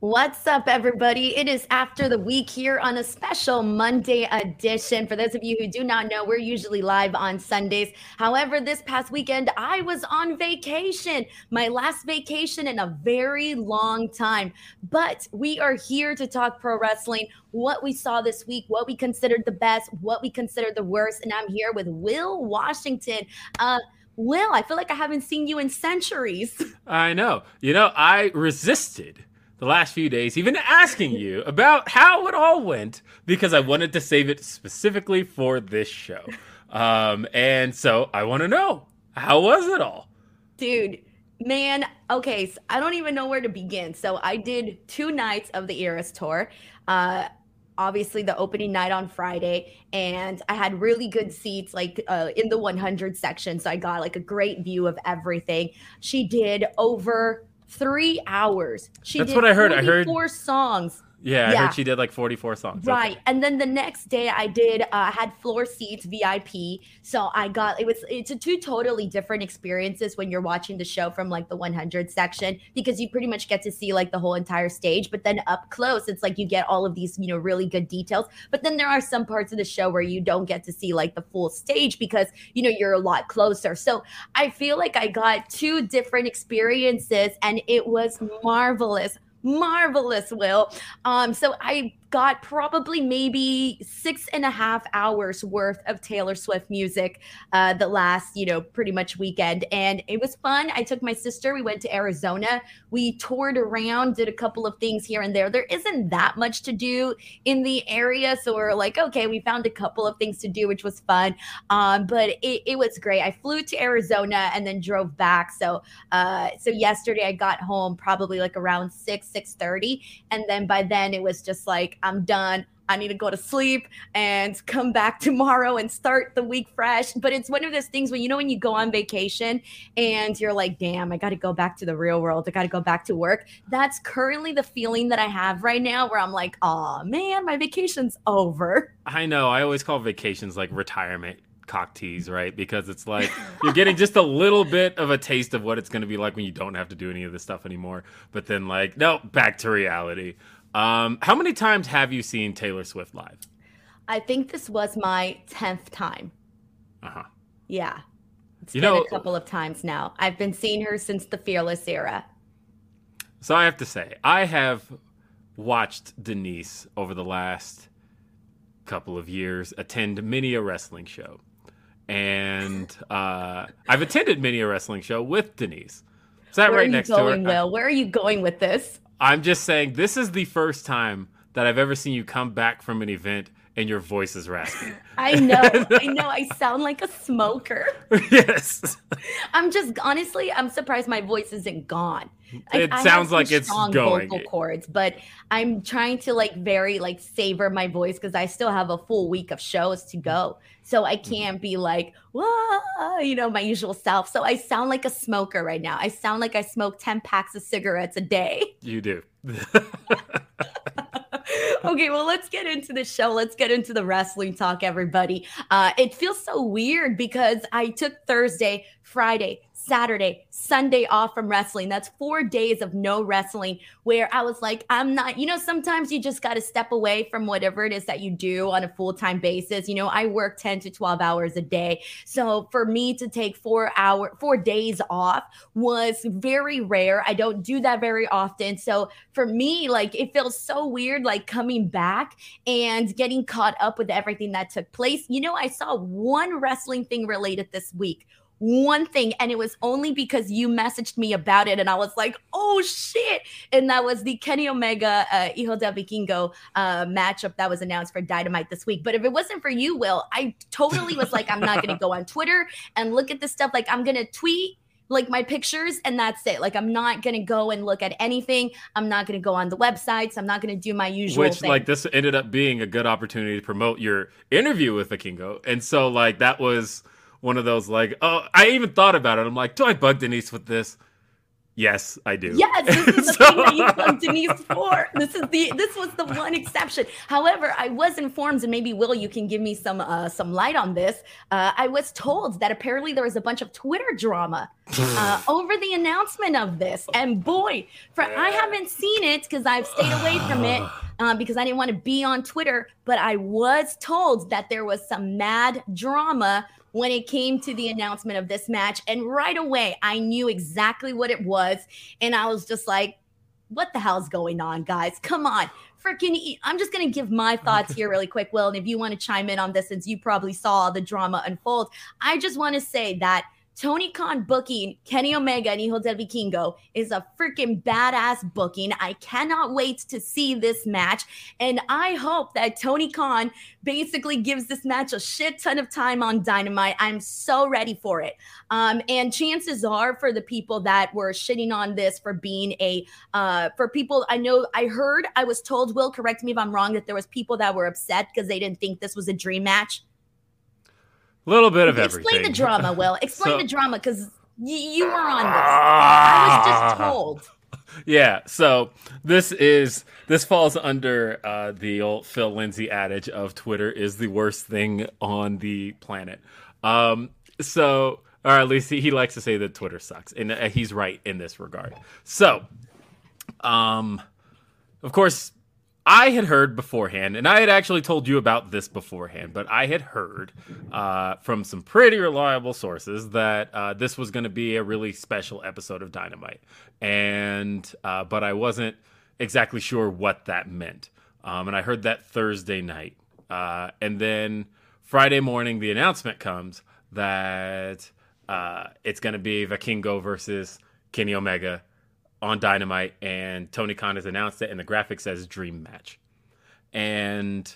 What's up, everybody? It is after the week here on a special Monday edition. For those of you who do not know, we're usually live on Sundays. However, this past weekend, I was on vacation, my last vacation in a very long time. But we are here to talk pro wrestling, what we saw this week, what we considered the best, what we considered the worst. And I'm here with Will Washington. Uh, Will, I feel like I haven't seen you in centuries. I know. You know, I resisted the last few days, even asking you about how it all went because I wanted to save it specifically for this show. Um, and so I want to know how was it all? Dude, man, okay, so I don't even know where to begin. So I did two nights of the Eras tour. Uh, obviously the opening night on Friday and I had really good seats like uh, in the 100 section so I got like a great view of everything. She did over three hours. She That's what I heard. I heard four songs. Yeah, I heard she did like 44 songs. Right. Okay. And then the next day I did uh had floor seats VIP. So I got it was it's a two totally different experiences when you're watching the show from like the 100 section because you pretty much get to see like the whole entire stage, but then up close it's like you get all of these, you know, really good details. But then there are some parts of the show where you don't get to see like the full stage because, you know, you're a lot closer. So I feel like I got two different experiences and it was marvelous marvelous will. Um so i got probably maybe six and a half hours worth of Taylor Swift music uh, the last, you know, pretty much weekend. And it was fun. I took my sister, we went to Arizona. We toured around, did a couple of things here and there. There isn't that much to do in the area. So we're like, okay, we found a couple of things to do, which was fun. Um, but it, it was great. I flew to Arizona and then drove back. So uh, so yesterday I got home probably like around 6, six thirty, And then by then it was just like I'm done. I need to go to sleep and come back tomorrow and start the week fresh. But it's one of those things when you know when you go on vacation and you're like, damn, I got to go back to the real world. I got to go back to work. That's currently the feeling that I have right now where I'm like, oh man, my vacation's over. I know. I always call vacations like retirement cock right? Because it's like you're getting just a little bit of a taste of what it's going to be like when you don't have to do any of this stuff anymore. But then, like, no, back to reality. Um, how many times have you seen Taylor Swift live? I think this was my tenth time. Uh huh. Yeah, it's you been know, a couple of times now. I've been seeing her since the Fearless era. So I have to say, I have watched Denise over the last couple of years attend many a wrestling show, and uh, I've attended many a wrestling show with Denise. Sat Where right next going, to her. Will? Where are you going with this? I'm just saying this is the first time that I've ever seen you come back from an event and your voice is raspy. I know. I know. I sound like a smoker. yes. I'm just honestly, I'm surprised my voice isn't gone. Like, it sounds like it's going. Vocal cords, but I'm trying to like very like savor my voice because I still have a full week of shows to go. So I mm-hmm. can't be like, Whoa, you know, my usual self. So I sound like a smoker right now. I sound like I smoke 10 packs of cigarettes a day. You do. okay, well, let's get into the show. Let's get into the wrestling talk, everybody. Uh, it feels so weird because I took Thursday, Friday, Saturday, Sunday off from wrestling. That's four days of no wrestling where I was like, I'm not, you know, sometimes you just got to step away from whatever it is that you do on a full time basis. You know, I work 10 to 12 hours a day. So for me to take four hour, four days off was very rare. I don't do that very often. So for me, like it feels so weird, like coming back and getting caught up with everything that took place. You know, I saw one wrestling thing related this week one thing and it was only because you messaged me about it and I was like, "Oh shit." And that was the Kenny Omega uh, Hijo del Vikingo uh, matchup that was announced for Dynamite this week. But if it wasn't for you, Will, I totally was like, I'm not going to go on Twitter and look at this stuff like I'm going to tweet like my pictures and that's it. Like I'm not gonna go and look at anything. I'm not gonna go on the websites. I'm not gonna do my usual. Which thing. like this ended up being a good opportunity to promote your interview with Vikingo, and so like that was one of those like, oh, I even thought about it. I'm like, do I bug Denise with this? Yes, I do. Yes, this is the so... thing that you come Denise for. This is the this was the one exception. However, I was informed, and maybe Will, you can give me some uh, some light on this. Uh, I was told that apparently there was a bunch of Twitter drama uh, over the announcement of this, and boy, for I haven't seen it because I've stayed away from it um, because I didn't want to be on Twitter. But I was told that there was some mad drama when it came to the announcement of this match. And right away, I knew exactly what it was. And I was just like, what the hell's going on, guys? Come on. Freaking, I'm just going to give my thoughts here really quick, Will. And if you want to chime in on this, since you probably saw the drama unfold, I just want to say that Tony Khan booking Kenny Omega and Hijo del Vikingo is a freaking badass booking. I cannot wait to see this match. And I hope that Tony Khan basically gives this match a shit ton of time on Dynamite. I'm so ready for it. Um, and chances are for the people that were shitting on this for being a, uh, for people, I know I heard, I was told, Will, correct me if I'm wrong, that there was people that were upset because they didn't think this was a dream match. A little bit of Explain everything. Explain the drama, Will. Explain so, the drama because y- you were on this. I was just told. Yeah, so this is this falls under uh, the old Phil Lindsay adage of Twitter is the worst thing on the planet. Um, so, or at least he, he likes to say that Twitter sucks, and uh, he's right in this regard. So, um, of course, I had heard beforehand, and I had actually told you about this beforehand, but I had heard uh, from some pretty reliable sources that uh, this was going to be a really special episode of Dynamite, and uh, but I wasn't exactly sure what that meant. Um, and I heard that Thursday night, uh, and then Friday morning, the announcement comes that uh, it's going to be Vikingo versus Kenny Omega on Dynamite, and Tony Khan has announced it, and the graphic says Dream Match. And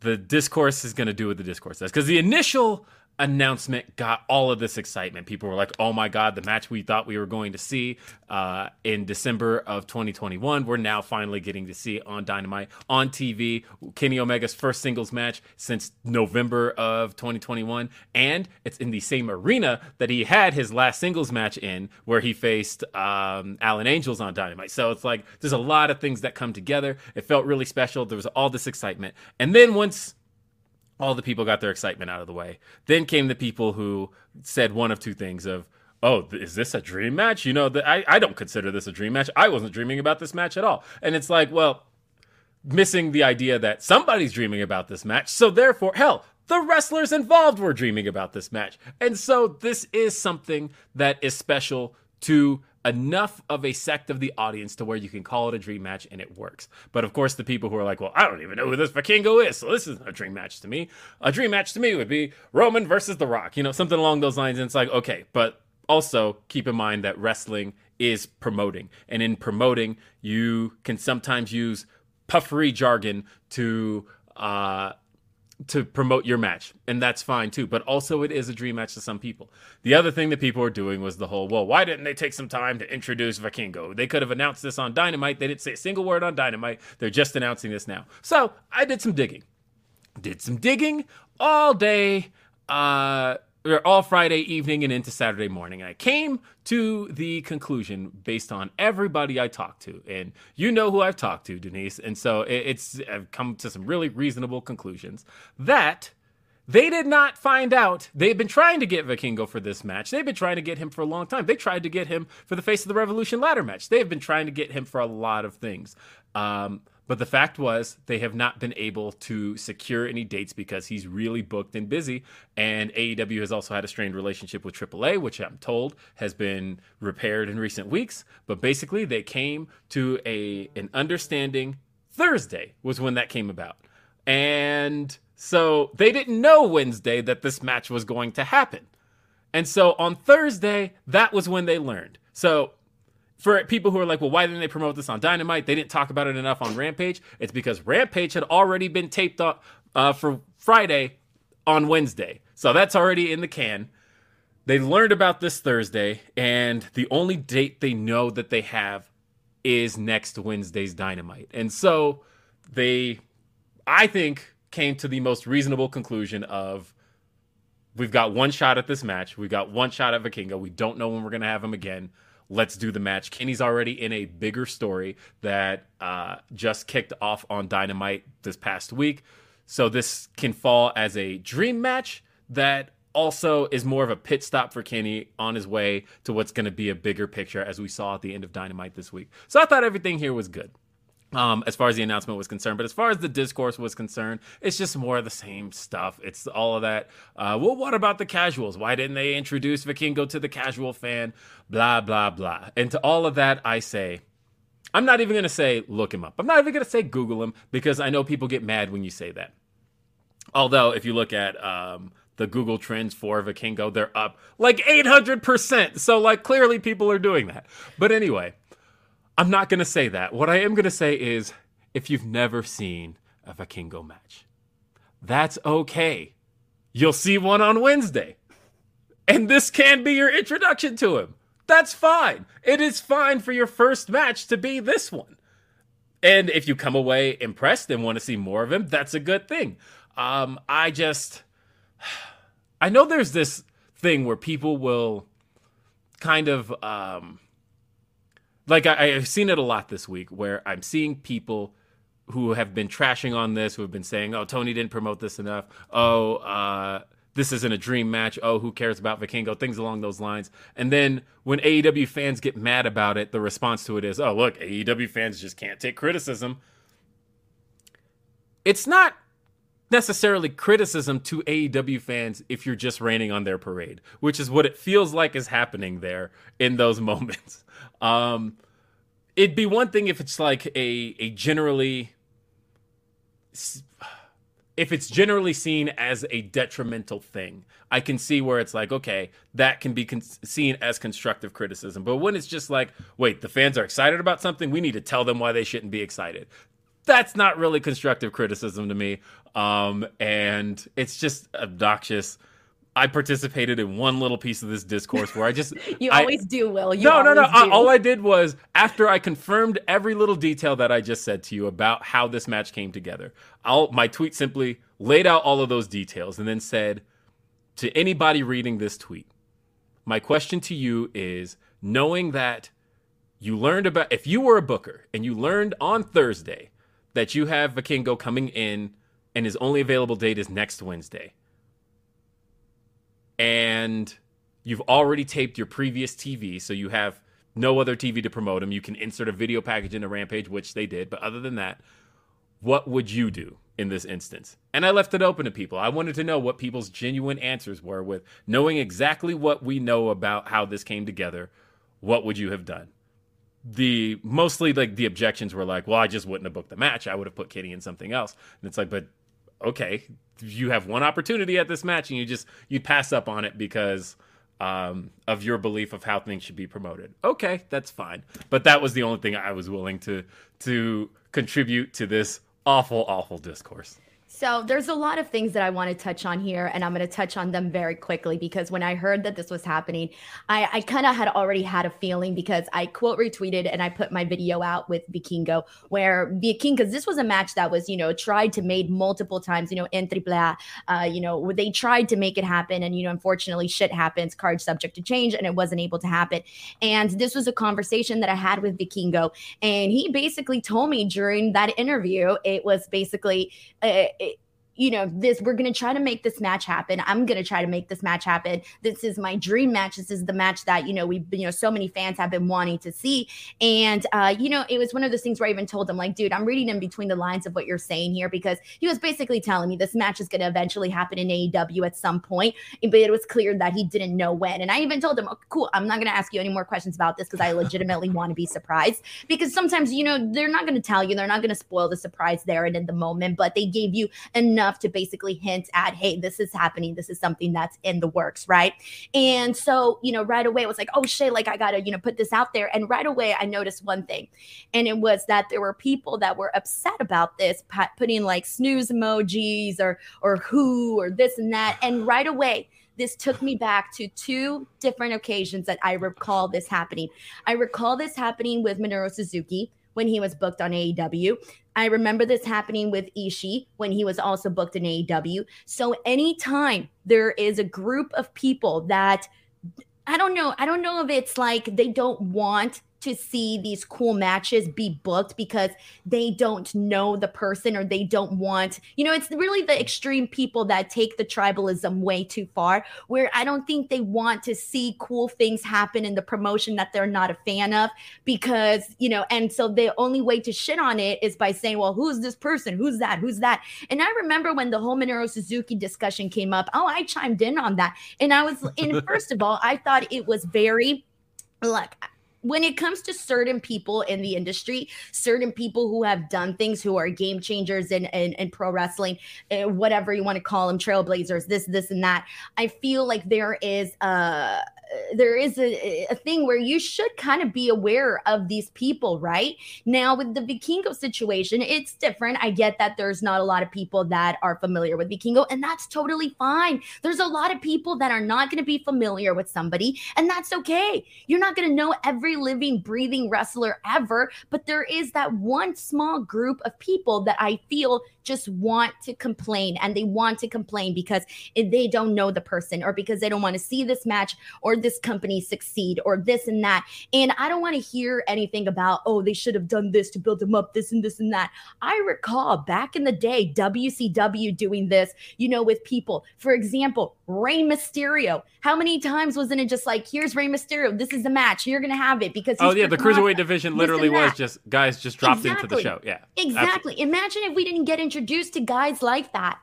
the discourse is going to do what the discourse says. Because the initial announcement got all of this excitement. People were like, "Oh my god, the match we thought we were going to see uh, in December of 2021, we're now finally getting to see on Dynamite on TV." Kenny Omega's first singles match since November of 2021, and it's in the same arena that he had his last singles match in, where he faced um, Alan Angels on Dynamite. So it's like there's a lot of things that come together. It felt really special. There was all this excitement, and then once all the people got their excitement out of the way. Then came the people who said one of two things of, oh, is this a dream match? You know, the, I, I don't consider this a dream match. I wasn't dreaming about this match at all. And it's like, well, missing the idea that somebody's dreaming about this match. So therefore, hell, the wrestlers involved were dreaming about this match. And so this is something that is special to enough of a sect of the audience to where you can call it a dream match and it works. But of course, the people who are like, well, I don't even know who this Vikingo is, so this isn't a dream match to me. A dream match to me would be Roman versus The Rock, you know, something along those lines. And it's like, okay, but also keep in mind that wrestling is promoting. And in promoting, you can sometimes use puffery jargon to uh, to promote your match, and that's fine too. But also, it is a dream match to some people. The other thing that people were doing was the whole, well, why didn't they take some time to introduce Vikingo? They could have announced this on Dynamite. They didn't say a single word on Dynamite. They're just announcing this now. So I did some digging. Did some digging all day. Uh, or all Friday evening and into Saturday morning. And I came to the conclusion based on everybody I talked to, and you know who I've talked to, Denise. And so it's I've come to some really reasonable conclusions that they did not find out. They've been trying to get Vikingo for this match. They've been trying to get him for a long time. They tried to get him for the Face of the Revolution ladder match. They've been trying to get him for a lot of things. Um, but the fact was, they have not been able to secure any dates because he's really booked and busy. And AEW has also had a strained relationship with AAA, which I'm told has been repaired in recent weeks. But basically, they came to a an understanding. Thursday was when that came about, and so they didn't know Wednesday that this match was going to happen. And so on Thursday, that was when they learned. So for people who are like, well, why didn't they promote this on Dynamite? They didn't talk about it enough on Rampage. It's because Rampage had already been taped up uh, for Friday on Wednesday. So that's already in the can. They learned about this Thursday, and the only date they know that they have is next Wednesday's Dynamite. And so they, I think, came to the most reasonable conclusion of we've got one shot at this match. We've got one shot at Vikingo. We don't know when we're going to have him again let's do the match. Kenny's already in a bigger story that uh, just kicked off on Dynamite this past week. So this can fall as a dream match that also is more of a pit stop for Kenny on his way to what's going to be a bigger picture as we saw at the end of Dynamite this week. So I thought everything here was good. Um, as far as the announcement was concerned, but as far as the discourse was concerned, it's just more of the same stuff. It's all of that. Uh, well, what about the casuals? Why didn't they introduce Vikingo to the casual fan? Blah blah blah. And to all of that, I say, I'm not even going to say look him up. I'm not even going to say Google him because I know people get mad when you say that. Although, if you look at um, the Google Trends for Vikingo, they're up like 800%. So, like, clearly people are doing that. But anyway, I'm not going to say that. What I am going to say is if you've never seen a Vikingo match, that's okay. You'll see one on Wednesday. And this can be your introduction to him. That's fine. It is fine for your first match to be this one. And if you come away impressed and want to see more of him, that's a good thing. Um, I just I know there's this thing where people will kind of um like I, I've seen it a lot this week where I'm seeing people who have been trashing on this, who have been saying, "Oh, Tony didn't promote this enough." Oh, uh, this isn't a dream match. Oh, who cares about Vikingo? Things along those lines. And then when AEW fans get mad about it, the response to it is, "Oh, look, AEW fans just can't take criticism." It's not necessarily criticism to AEW fans if you're just raining on their parade, which is what it feels like is happening there in those moments. Um, it'd be one thing if it's like a a generally if it's generally seen as a detrimental thing. I can see where it's like, okay, that can be con- seen as constructive criticism. But when it's just like, wait, the fans are excited about something, we need to tell them why they shouldn't be excited that's not really constructive criticism to me. Um, and it's just obnoxious. I participated in one little piece of this discourse where I just you always do, Will. You no, no, no. I, all I did was after I confirmed every little detail that I just said to you about how this match came together. I'll my tweet simply laid out all of those details and then said to anybody reading this tweet, my question to you is knowing that you learned about if you were a booker and you learned on Thursday that you have Vikingo coming in and his only available date is next Wednesday. And you've already taped your previous TV, so you have no other TV to promote them. You can insert a video package into Rampage, which they did. But other than that, what would you do in this instance? And I left it open to people. I wanted to know what people's genuine answers were with knowing exactly what we know about how this came together. What would you have done? the mostly like the objections were like, well, I just wouldn't have booked the match. I would have put Kenny in something else. And it's like, but okay, you have one opportunity at this match and you just you pass up on it because um, of your belief of how things should be promoted. Okay, that's fine. But that was the only thing I was willing to to contribute to this awful, awful discourse. So there's a lot of things that I want to touch on here, and I'm going to touch on them very quickly because when I heard that this was happening, I, I kind of had already had a feeling because I quote retweeted and I put my video out with Vikingo where Viking, because this was a match that was, you know, tried to made multiple times, you know, in AAA, uh, you know, they tried to make it happen. And, you know, unfortunately, shit happens, card subject to change, and it wasn't able to happen. And this was a conversation that I had with Vikingo. And he basically told me during that interview, it was basically, uh, you know, this, we're going to try to make this match happen. I'm going to try to make this match happen. This is my dream match. This is the match that, you know, we've been, you know, so many fans have been wanting to see. And, uh, you know, it was one of those things where I even told him, like, dude, I'm reading in between the lines of what you're saying here because he was basically telling me this match is going to eventually happen in AEW at some point. But it was clear that he didn't know when. And I even told him, oh, cool, I'm not going to ask you any more questions about this because I legitimately want to be surprised. Because sometimes, you know, they're not going to tell you, they're not going to spoil the surprise there and in the moment, but they gave you enough enough to basically hint at, hey, this is happening. This is something that's in the works, right? And so, you know, right away it was like, oh shit, like I gotta, you know, put this out there. And right away I noticed one thing, and it was that there were people that were upset about this, putting like snooze emojis or or who or this and that. And right away, this took me back to two different occasions that I recall this happening. I recall this happening with Minoru Suzuki when he was booked on AEW. I remember this happening with Ishii when he was also booked in AEW. So anytime there is a group of people that I don't know. I don't know if it's like they don't want to see these cool matches be booked because they don't know the person or they don't want, you know, it's really the extreme people that take the tribalism way too far, where I don't think they want to see cool things happen in the promotion that they're not a fan of because, you know, and so the only way to shit on it is by saying, well, who's this person? Who's that? Who's that? And I remember when the whole Minoru Suzuki discussion came up, oh, I chimed in on that. And I was, and first of all, I thought it was very, like, when it comes to certain people in the industry, certain people who have done things who are game changers in, in, in pro wrestling, uh, whatever you want to call them, trailblazers, this, this, and that, I feel like there is a there is a, a thing where you should kind of be aware of these people, right? Now, with the Vikingo situation, it's different. I get that there's not a lot of people that are familiar with Vikingo, and that's totally fine. There's a lot of people that are not going to be familiar with somebody, and that's okay. You're not going to know every living, breathing wrestler ever, but there is that one small group of people that I feel just want to complain and they want to complain because eh, they don't know the person or because they don't want to see this match or this company succeed or this and that. And I don't want to hear anything about, oh, they should have done this to build them up, this and this and that. I recall back in the day, WCW doing this, you know, with people. For example, Rey Mysterio. How many times wasn't it just like, here's Rey Mysterio, this is the match, you're gonna have it because oh yeah, the cruiserweight division literally was just guys just dropped exactly. into the show. Yeah, exactly. Absolutely. Imagine if we didn't get introduced to guys like that.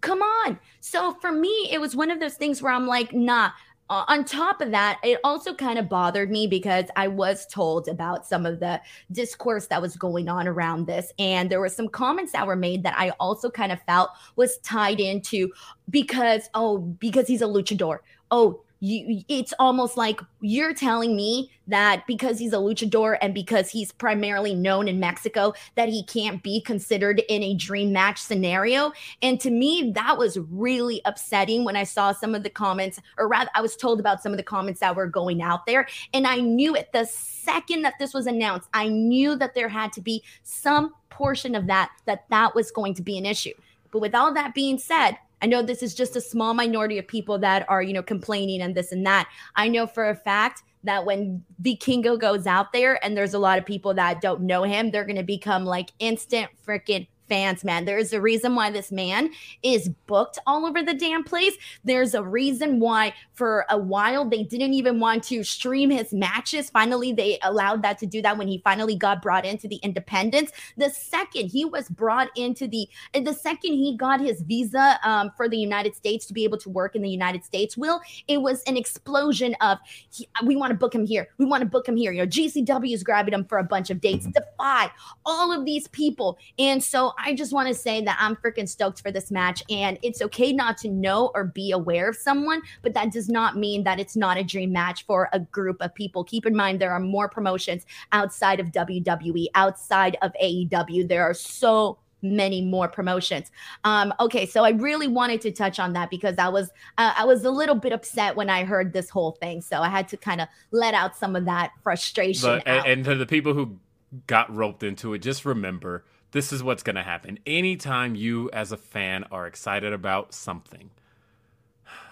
Come on. So for me, it was one of those things where I'm like, nah, uh, on top of that, it also kind of bothered me because I was told about some of the discourse that was going on around this. And there were some comments that were made that I also kind of felt was tied into because, oh, because he's a luchador. Oh, you it's almost like you're telling me that because he's a luchador and because he's primarily known in Mexico that he can't be considered in a dream match scenario. And to me that was really upsetting when I saw some of the comments or rather I was told about some of the comments that were going out there. And I knew it the second that this was announced I knew that there had to be some portion of that that that was going to be an issue. But with all that being said I know this is just a small minority of people that are, you know, complaining and this and that. I know for a fact that when the Vikingo goes out there and there's a lot of people that don't know him, they're going to become like instant freaking fans, man. There's a reason why this man is booked all over the damn place. There's a reason why for a while they didn't even want to stream his matches. Finally, they allowed that to do that when he finally got brought into the independents. The second he was brought into the, the second he got his visa um, for the United States to be able to work in the United States, Will, it was an explosion of he, we want to book him here. We want to book him here. You know, GCW is grabbing him for a bunch of dates. Defy all of these people. And so I just want to say that I'm freaking stoked for this match. And it's okay not to know or be aware of someone, but that does not mean that it's not a dream match for a group of people. Keep in mind, there are more promotions outside of WWE, outside of AEW. There are so many more promotions. Um, okay, so I really wanted to touch on that because I was uh, I was a little bit upset when I heard this whole thing, so I had to kind of let out some of that frustration. But, and, and to the people who got roped into it, just remember this is what's going to happen. Anytime you, as a fan, are excited about something,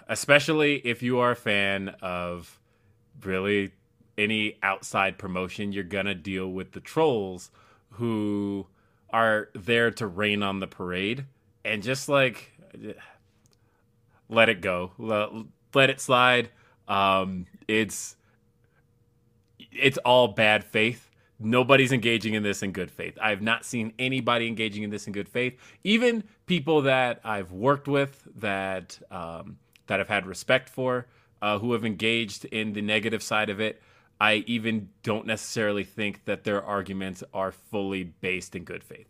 especially if you are a fan of really any outside promotion, you're going to deal with the trolls who are there to rain on the parade and just like let it go, let, let it slide. Um, it's it's all bad faith nobody's engaging in this in good faith. I have not seen anybody engaging in this in good faith. Even people that I've worked with that um, that I've had respect for, uh, who have engaged in the negative side of it. I even don't necessarily think that their arguments are fully based in good faith.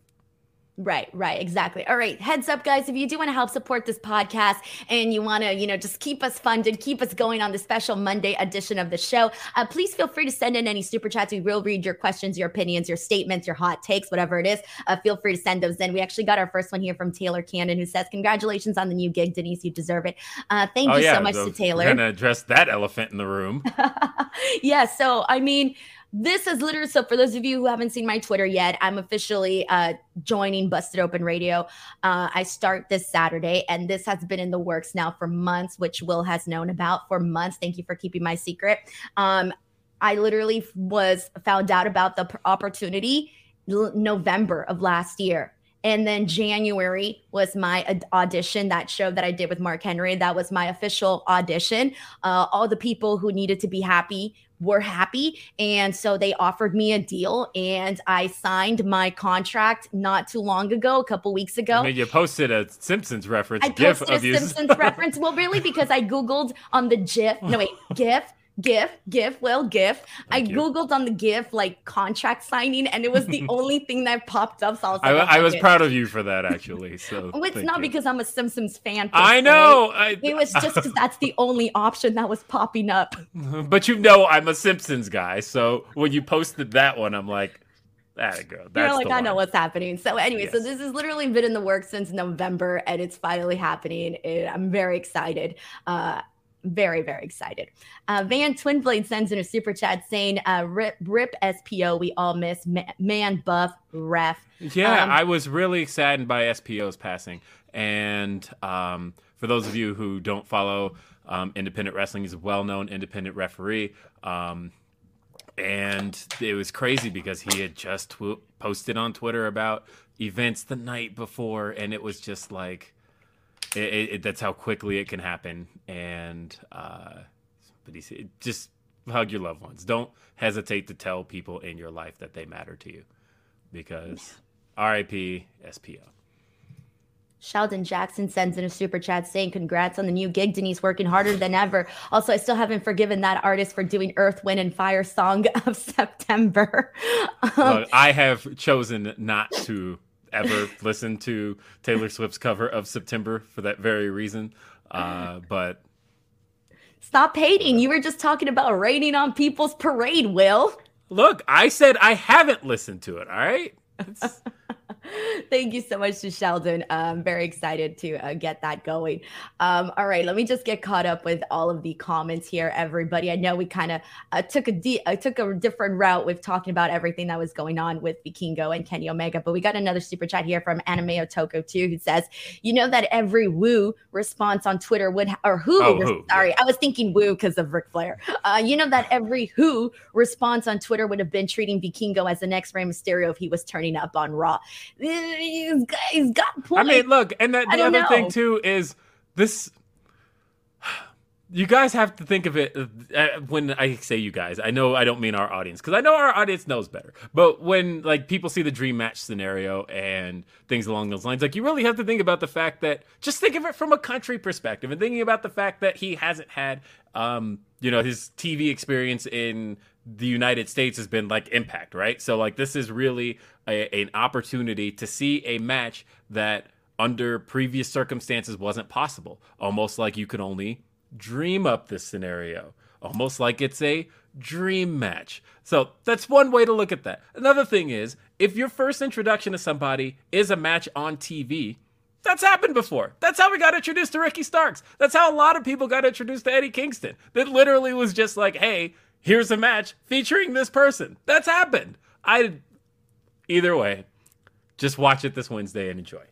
Right, right, exactly. All right, heads up, guys. If you do want to help support this podcast and you want to, you know, just keep us funded, keep us going on the special Monday edition of the show, uh, please feel free to send in any super chats. We will read your questions, your opinions, your statements, your hot takes, whatever it is. Uh, feel free to send those in. We actually got our first one here from Taylor Cannon, who says, "Congratulations on the new gig, Denise. You deserve it." Uh, thank oh, you yeah, so much so to Taylor. We're gonna address that elephant in the room. yeah. So, I mean this is literally so for those of you who haven't seen my Twitter yet, I'm officially uh, joining Busted Open Radio. Uh, I start this Saturday, and this has been in the works now for months, which Will has known about for months. Thank you for keeping my secret. Um, I literally was found out about the opportunity November of last year. And then January was my audition, that show that I did with Mark Henry. That was my official audition. Uh, all the people who needed to be happy were happy. And so they offered me a deal and I signed my contract not too long ago, a couple weeks ago. I mean, you posted a Simpsons reference I posted a Simpsons reference. Well, really, because I Googled on the GIF, no, wait, GIF GIF, GIF, well, GIF. Thank I you. Googled on the GIF like contract signing, and it was the only thing that popped up. So I was, like, I, I was proud of you for that, actually. So it's not you. because I'm a Simpsons fan. I know. I, it was just because that's the only option that was popping up. But you know, I'm a Simpsons guy, so when you posted that one, I'm like, that girl. That's You're like, I know what's happening. So anyway, yes. so this has literally been in the works since November, and it's finally happening. And I'm very excited. Uh, very, very excited. Uh, Van Twinblade sends in a super chat saying, uh, rip, rip SPO, we all miss man buff ref. Yeah, um, I was really saddened by SPO's passing. And um, for those of you who don't follow um, independent wrestling, he's a well known independent referee. Um, and it was crazy because he had just tw- posted on Twitter about events the night before, and it was just like it, it, that's how quickly it can happen. And uh, but he just hug your loved ones. Don't hesitate to tell people in your life that they matter to you, because R.I.P. SPO. Sheldon Jackson sends in a super chat saying, Congrats on the new gig. Denise working harder than ever. Also, I still haven't forgiven that artist for doing Earth, Wind, and Fire song of September. Um, well, I have chosen not to ever listened to Taylor Swift's cover of September for that very reason. Uh, but stop hating. You were just talking about raining on people's parade, Will. Look, I said I haven't listened to it. All right. Thank you so much to Sheldon. I'm very excited to uh, get that going. Um, all right, let me just get caught up with all of the comments here, everybody. I know we kind of uh, took a de- uh, took a different route with talking about everything that was going on with Vikingo and Kenny Omega, but we got another super chat here from Anime Otoko too, who says, "You know that every Woo response on Twitter would ha- or who? Oh, who sorry, yeah. I was thinking Woo because of Ric Flair. Uh, you know that every Who response on Twitter would have been treating Vikingo as the next Rey Mysterio if he was turning up on Raw." He's got, he's got points. I mean, look, and the, the other know. thing too is this. You guys have to think of it uh, when I say you guys. I know I don't mean our audience because I know our audience knows better. But when like people see the dream match scenario and things along those lines, like you really have to think about the fact that just think of it from a country perspective and thinking about the fact that he hasn't had, um, you know, his TV experience in the United States has been like Impact, right? So like this is really a, an opportunity to see a match that under previous circumstances wasn't possible. Almost like you could only dream up this scenario. Almost like it's a dream match. So that's one way to look at that. Another thing is, if your first introduction to somebody is a match on TV, that's happened before. That's how we got introduced to Ricky Starks. That's how a lot of people got introduced to Eddie Kingston. That literally was just like, hey, here's a match featuring this person. That's happened. I either way, just watch it this Wednesday and enjoy.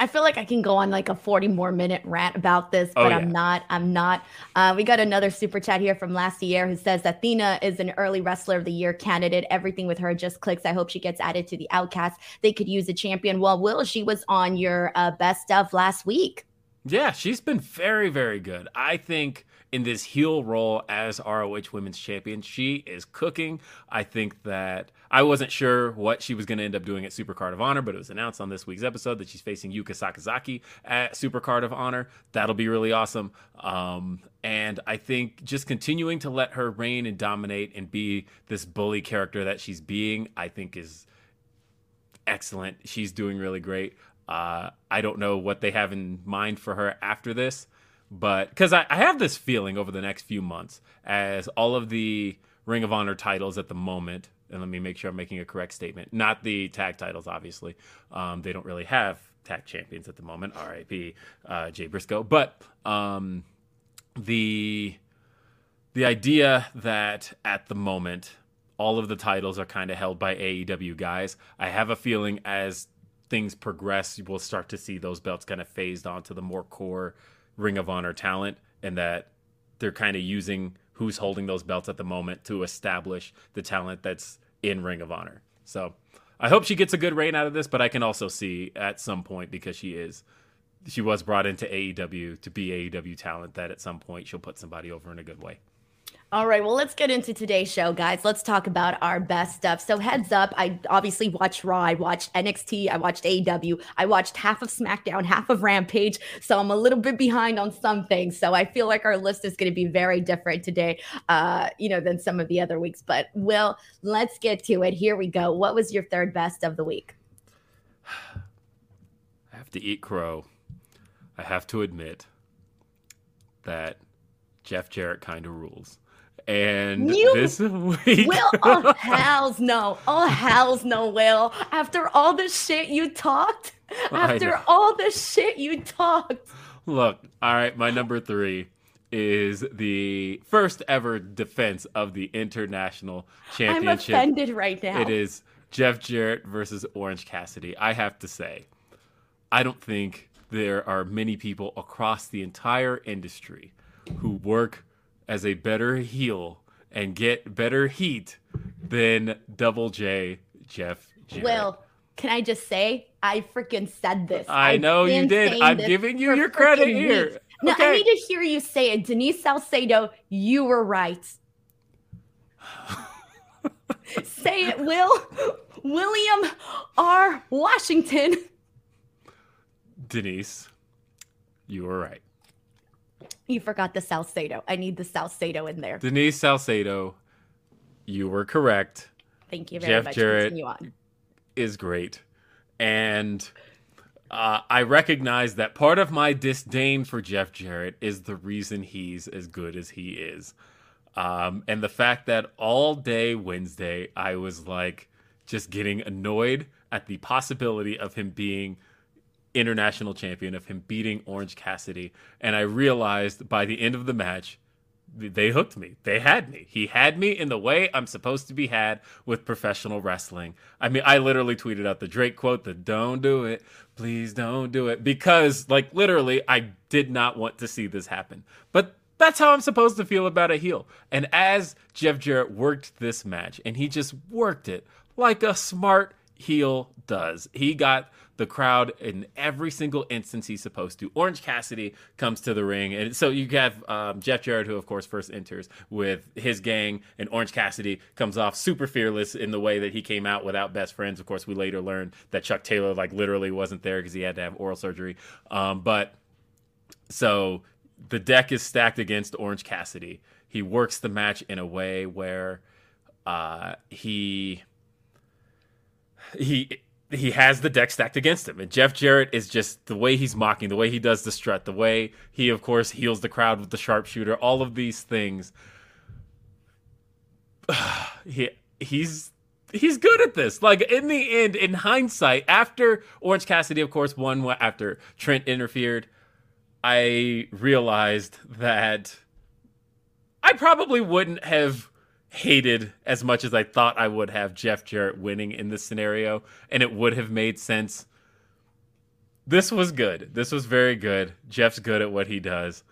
I feel like I can go on like a 40 more minute rant about this, oh, but oh, yeah. I'm not. I'm not. Uh, we got another super chat here from Lastier who says Athena is an early wrestler of the year candidate. Everything with her just clicks. I hope she gets added to the outcast. They could use a champion. Well, Will, she was on your uh, best stuff last week. Yeah, she's been very, very good. I think in this heel role as ROH Women's Champion. She is cooking. I think that I wasn't sure what she was going to end up doing at Supercard of Honor, but it was announced on this week's episode that she's facing Yuka Sakazaki at Supercard of Honor. That'll be really awesome. Um, and I think just continuing to let her reign and dominate and be this bully character that she's being, I think is excellent. She's doing really great. Uh, I don't know what they have in mind for her after this but because I, I have this feeling over the next few months as all of the Ring of Honor titles at the moment, and let me make sure I'm making a correct statement, not the tag titles, obviously. Um, they don't really have tag champions at the moment, RIP uh, Jay Briscoe, but um, the the idea that at the moment all of the titles are kind of held by AEW guys. I have a feeling as things progress, we'll start to see those belts kind of phased onto the more core Ring of Honor talent, and that they're kind of using who's holding those belts at the moment to establish the talent that's in Ring of Honor. So I hope she gets a good reign out of this, but I can also see at some point because she is she was brought into AEW to be AEW talent that at some point she'll put somebody over in a good way. All right, well, let's get into today's show, guys. Let's talk about our best stuff. So, heads up, I obviously watched Raw, I watched NXT, I watched AEW, I watched half of SmackDown, half of Rampage. So, I'm a little bit behind on some things. So, I feel like our list is going to be very different today, uh, you know, than some of the other weeks. But, Will, let's get to it. Here we go. What was your third best of the week? I have to eat crow. I have to admit that Jeff Jarrett kind of rules. And you this week, Will, oh hell's no, oh hell's no, Will. After all the shit you talked, after all the shit you talked. Look, all right, my number three is the first ever defense of the international championship. I'm offended right now. It is Jeff Jarrett versus Orange Cassidy. I have to say, I don't think there are many people across the entire industry who work as a better heel and get better heat than Double J Jeff Jarrett. Well, can I just say I freaking said this. I know you did. I'm giving you your credit here. Weeks. No, okay. I need to hear you say it. Denise Salcedo, you were right. say it, Will. William R. Washington. Denise, you were right. You forgot the Salcedo. I need the Salcedo in there. Denise Salcedo, you were correct. Thank you very Jeff much. Jarrett is great. And uh, I recognize that part of my disdain for Jeff Jarrett is the reason he's as good as he is. Um, and the fact that all day Wednesday, I was like just getting annoyed at the possibility of him being international champion of him beating Orange Cassidy. And I realized by the end of the match, they hooked me. They had me. He had me in the way I'm supposed to be had with professional wrestling. I mean, I literally tweeted out the Drake quote, the don't do it, please don't do it, because, like, literally, I did not want to see this happen. But that's how I'm supposed to feel about a heel. And as Jeff Jarrett worked this match, and he just worked it like a smart heel does, he got the crowd in every single instance he's supposed to. Orange Cassidy comes to the ring, and so you have um, Jeff Jarrett, who of course first enters with his gang, and Orange Cassidy comes off super fearless in the way that he came out without best friends. Of course, we later learned that Chuck Taylor like literally wasn't there because he had to have oral surgery. Um, but so the deck is stacked against Orange Cassidy. He works the match in a way where uh, he he he has the deck stacked against him. And Jeff Jarrett is just the way he's mocking, the way he does the strut, the way he, of course, heels the crowd with the sharpshooter, all of these things. he he's he's good at this. Like in the end, in hindsight, after Orange Cassidy, of course, won after Trent interfered, I realized that I probably wouldn't have hated as much as I thought I would have Jeff Jarrett winning in this scenario, and it would have made sense. This was good. This was very good. Jeff's good at what he does.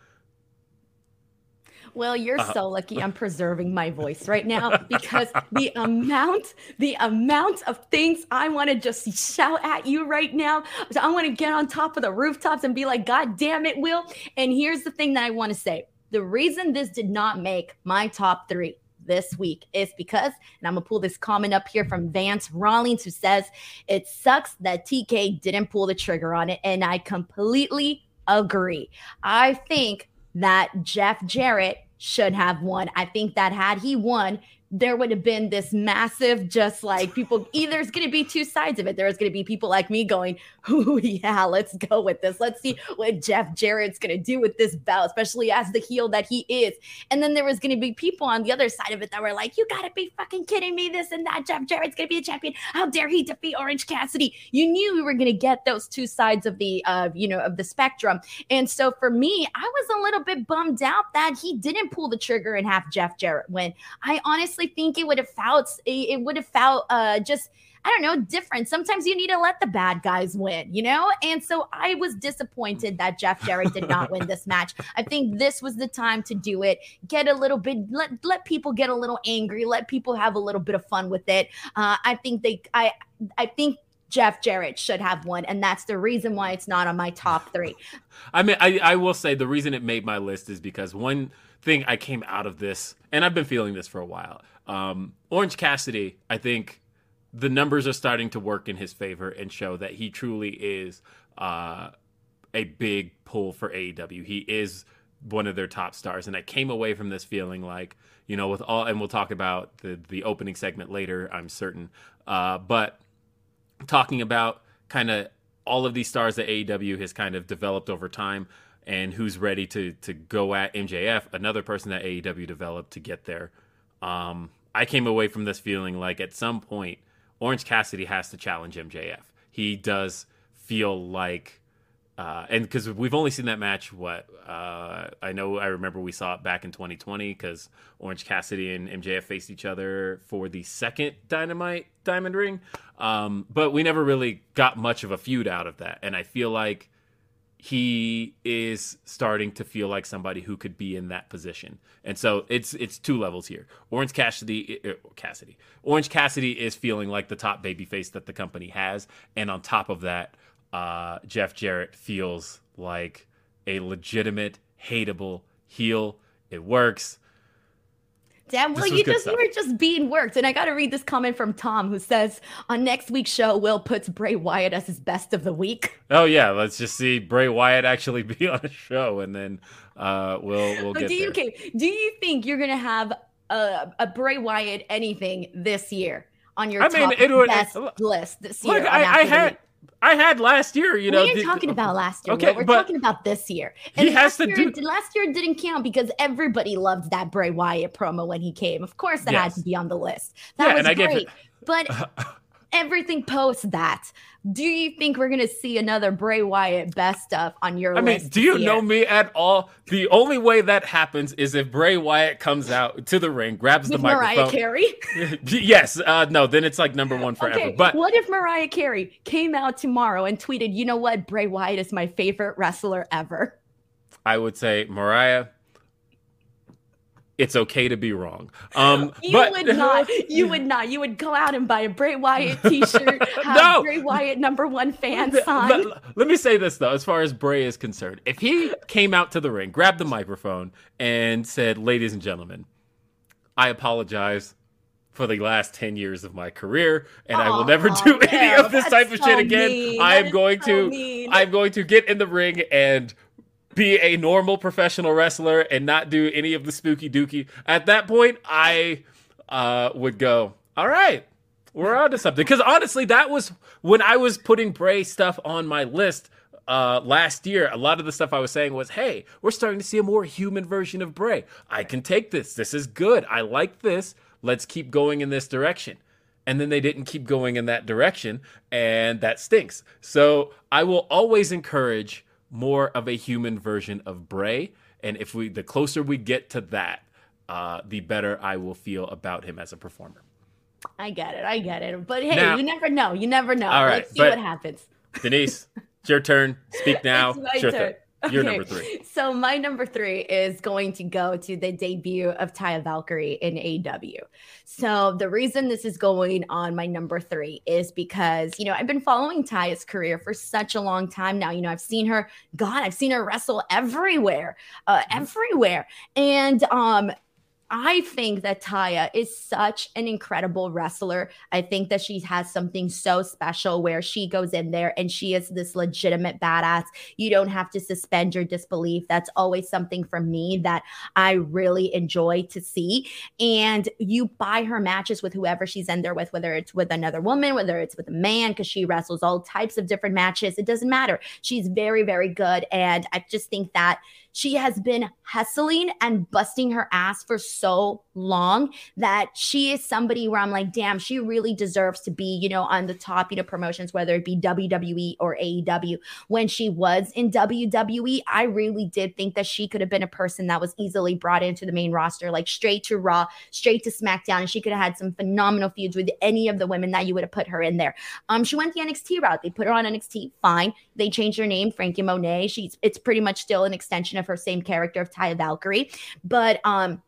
Well, you're uh, so lucky I'm preserving my voice right now because the amount, the amount of things I want to just shout at you right now. So I want to get on top of the rooftops and be like, God damn it, Will. And here's the thing that I want to say. The reason this did not make my top three this week is because, and I'm gonna pull this comment up here from Vance Rollins, who says it sucks that TK didn't pull the trigger on it. And I completely agree. I think that Jeff Jarrett should have won. I think that had he won, there would have been this massive, just like people, either it's going to be two sides of it. There's going to be people like me going, oh, yeah, let's go with this. Let's see what Jeff Jarrett's going to do with this belt, especially as the heel that he is. And then there was going to be people on the other side of it that were like, you got to be fucking kidding me, this and that. Jeff Jarrett's going to be the champion. How dare he defeat Orange Cassidy? You knew we were going to get those two sides of the, uh, you know, of the spectrum. And so for me, I was a little bit bummed out that he didn't pull the trigger and have Jeff Jarrett win. I honestly honestly think it would have felt it would have felt uh, just I don't know, different. Sometimes you need to let the bad guys win, you know? And so I was disappointed that Jeff Jarrett did not win this match. I think this was the time to do it. Get a little bit, let, let people get a little angry, let people have a little bit of fun with it. Uh, I think they, I, I think Jeff Jarrett should have won, and that's the reason why it's not on my top three. I mean, I, I will say the reason it made my list is because one thing I came out of this, and I've been feeling this for a while. Um, Orange Cassidy, I think the numbers are starting to work in his favor and show that he truly is uh, a big pull for AEW. He is one of their top stars, and I came away from this feeling like you know with all, and we'll talk about the the opening segment later. I'm certain, uh, but talking about kind of all of these stars that AEW has kind of developed over time. And who's ready to to go at MJF, another person that AEW developed to get there. Um, I came away from this feeling like at some point Orange Cassidy has to challenge MJF. He does feel like, uh, and because we've only seen that match, what uh, I know, I remember we saw it back in 2020 because Orange Cassidy and MJF faced each other for the second Dynamite Diamond Ring, um, but we never really got much of a feud out of that. And I feel like he is starting to feel like somebody who could be in that position. And so it's it's two levels here. Orange Cassidy Cassidy. Orange Cassidy is feeling like the top babyface that the company has and on top of that, uh, Jeff Jarrett feels like a legitimate hateable heel. It works. Damn, well, you just stuff. were just being worked. And I got to read this comment from Tom who says on next week's show, Will puts Bray Wyatt as his best of the week. Oh yeah, let's just see Bray Wyatt actually be on a show, and then uh, we'll we'll get do you, there. Okay, do you think you're gonna have a, a Bray Wyatt anything this year on your I mean, it would, best it, list this year? Look, I, I had. I had last year, you know. We ain't talking about last year. Okay, we're talking about this year. And he has to year, do. Last year didn't count because everybody loved that Bray Wyatt promo when he came. Of course, that yes. had to be on the list. That yeah, was great. But everything post that. Do you think we're gonna see another Bray Wyatt best stuff on your I mean, do you know me at all? The only way that happens is if Bray Wyatt comes out to the ring, grabs With the microphone. Mariah Carey? yes. Uh, no, then it's like number one forever. Okay, but what if Mariah Carey came out tomorrow and tweeted, "You know what? Bray Wyatt is my favorite wrestler ever." I would say, Mariah, it's okay to be wrong. Um, you but, would not. You would not. You would go out and buy a Bray Wyatt T-shirt. No. Bray Wyatt number one fan sign. let me say this though, as far as Bray is concerned, if he came out to the ring, grabbed the microphone, and said, "Ladies and gentlemen, I apologize." For the last 10 years of my career, and I will never do any of this type of so shit again. I am going so to mean. I'm going to get in the ring and be a normal professional wrestler and not do any of the spooky dookie. At that point, I uh, would go, all right, we're on to something. Because honestly, that was when I was putting Bray stuff on my list uh, last year. A lot of the stuff I was saying was, hey, we're starting to see a more human version of Bray. I can take this. This is good. I like this. Let's keep going in this direction. And then they didn't keep going in that direction, and that stinks. So I will always encourage more of a human version of Bray. And if we, the closer we get to that, uh, the better I will feel about him as a performer. I get it. I get it. But hey, now, you never know. You never know. All right, Let's see what happens. Denise, it's your turn. Speak now. Sure turn. Your okay. number three. So my number three is going to go to the debut of Taya Valkyrie in AW. So the reason this is going on my number three is because you know I've been following Taya's career for such a long time now. You know I've seen her, God, I've seen her wrestle everywhere, uh, mm-hmm. everywhere, and um, I think that Taya is such an incredible wrestler. I think that she has something so special where she goes in there and she is this legitimate badass. You don't have to suspend your disbelief. That's always something for me that I really enjoy to see. And you buy her matches with whoever she's in there with, whether it's with another woman, whether it's with a man, because she wrestles all types of different matches. It doesn't matter. She's very, very good. And I just think that she has been hustling and busting her ass for so long that she is somebody where I'm like, damn, she really deserves to be, you know, on the top, you know, promotions, whether it be WWE or AEW. When she was in WWE, I really did think that she could have been a person that was easily brought into the main roster, like straight to Raw, straight to SmackDown, and she could have had some phenomenal feuds with any of the women that you would have put her in there. Um, she went the NXT route. They put her on NXT, fine. They changed her name, Franky Monet. She's it's pretty much still an extension of her same character of Taya Valkyrie. But um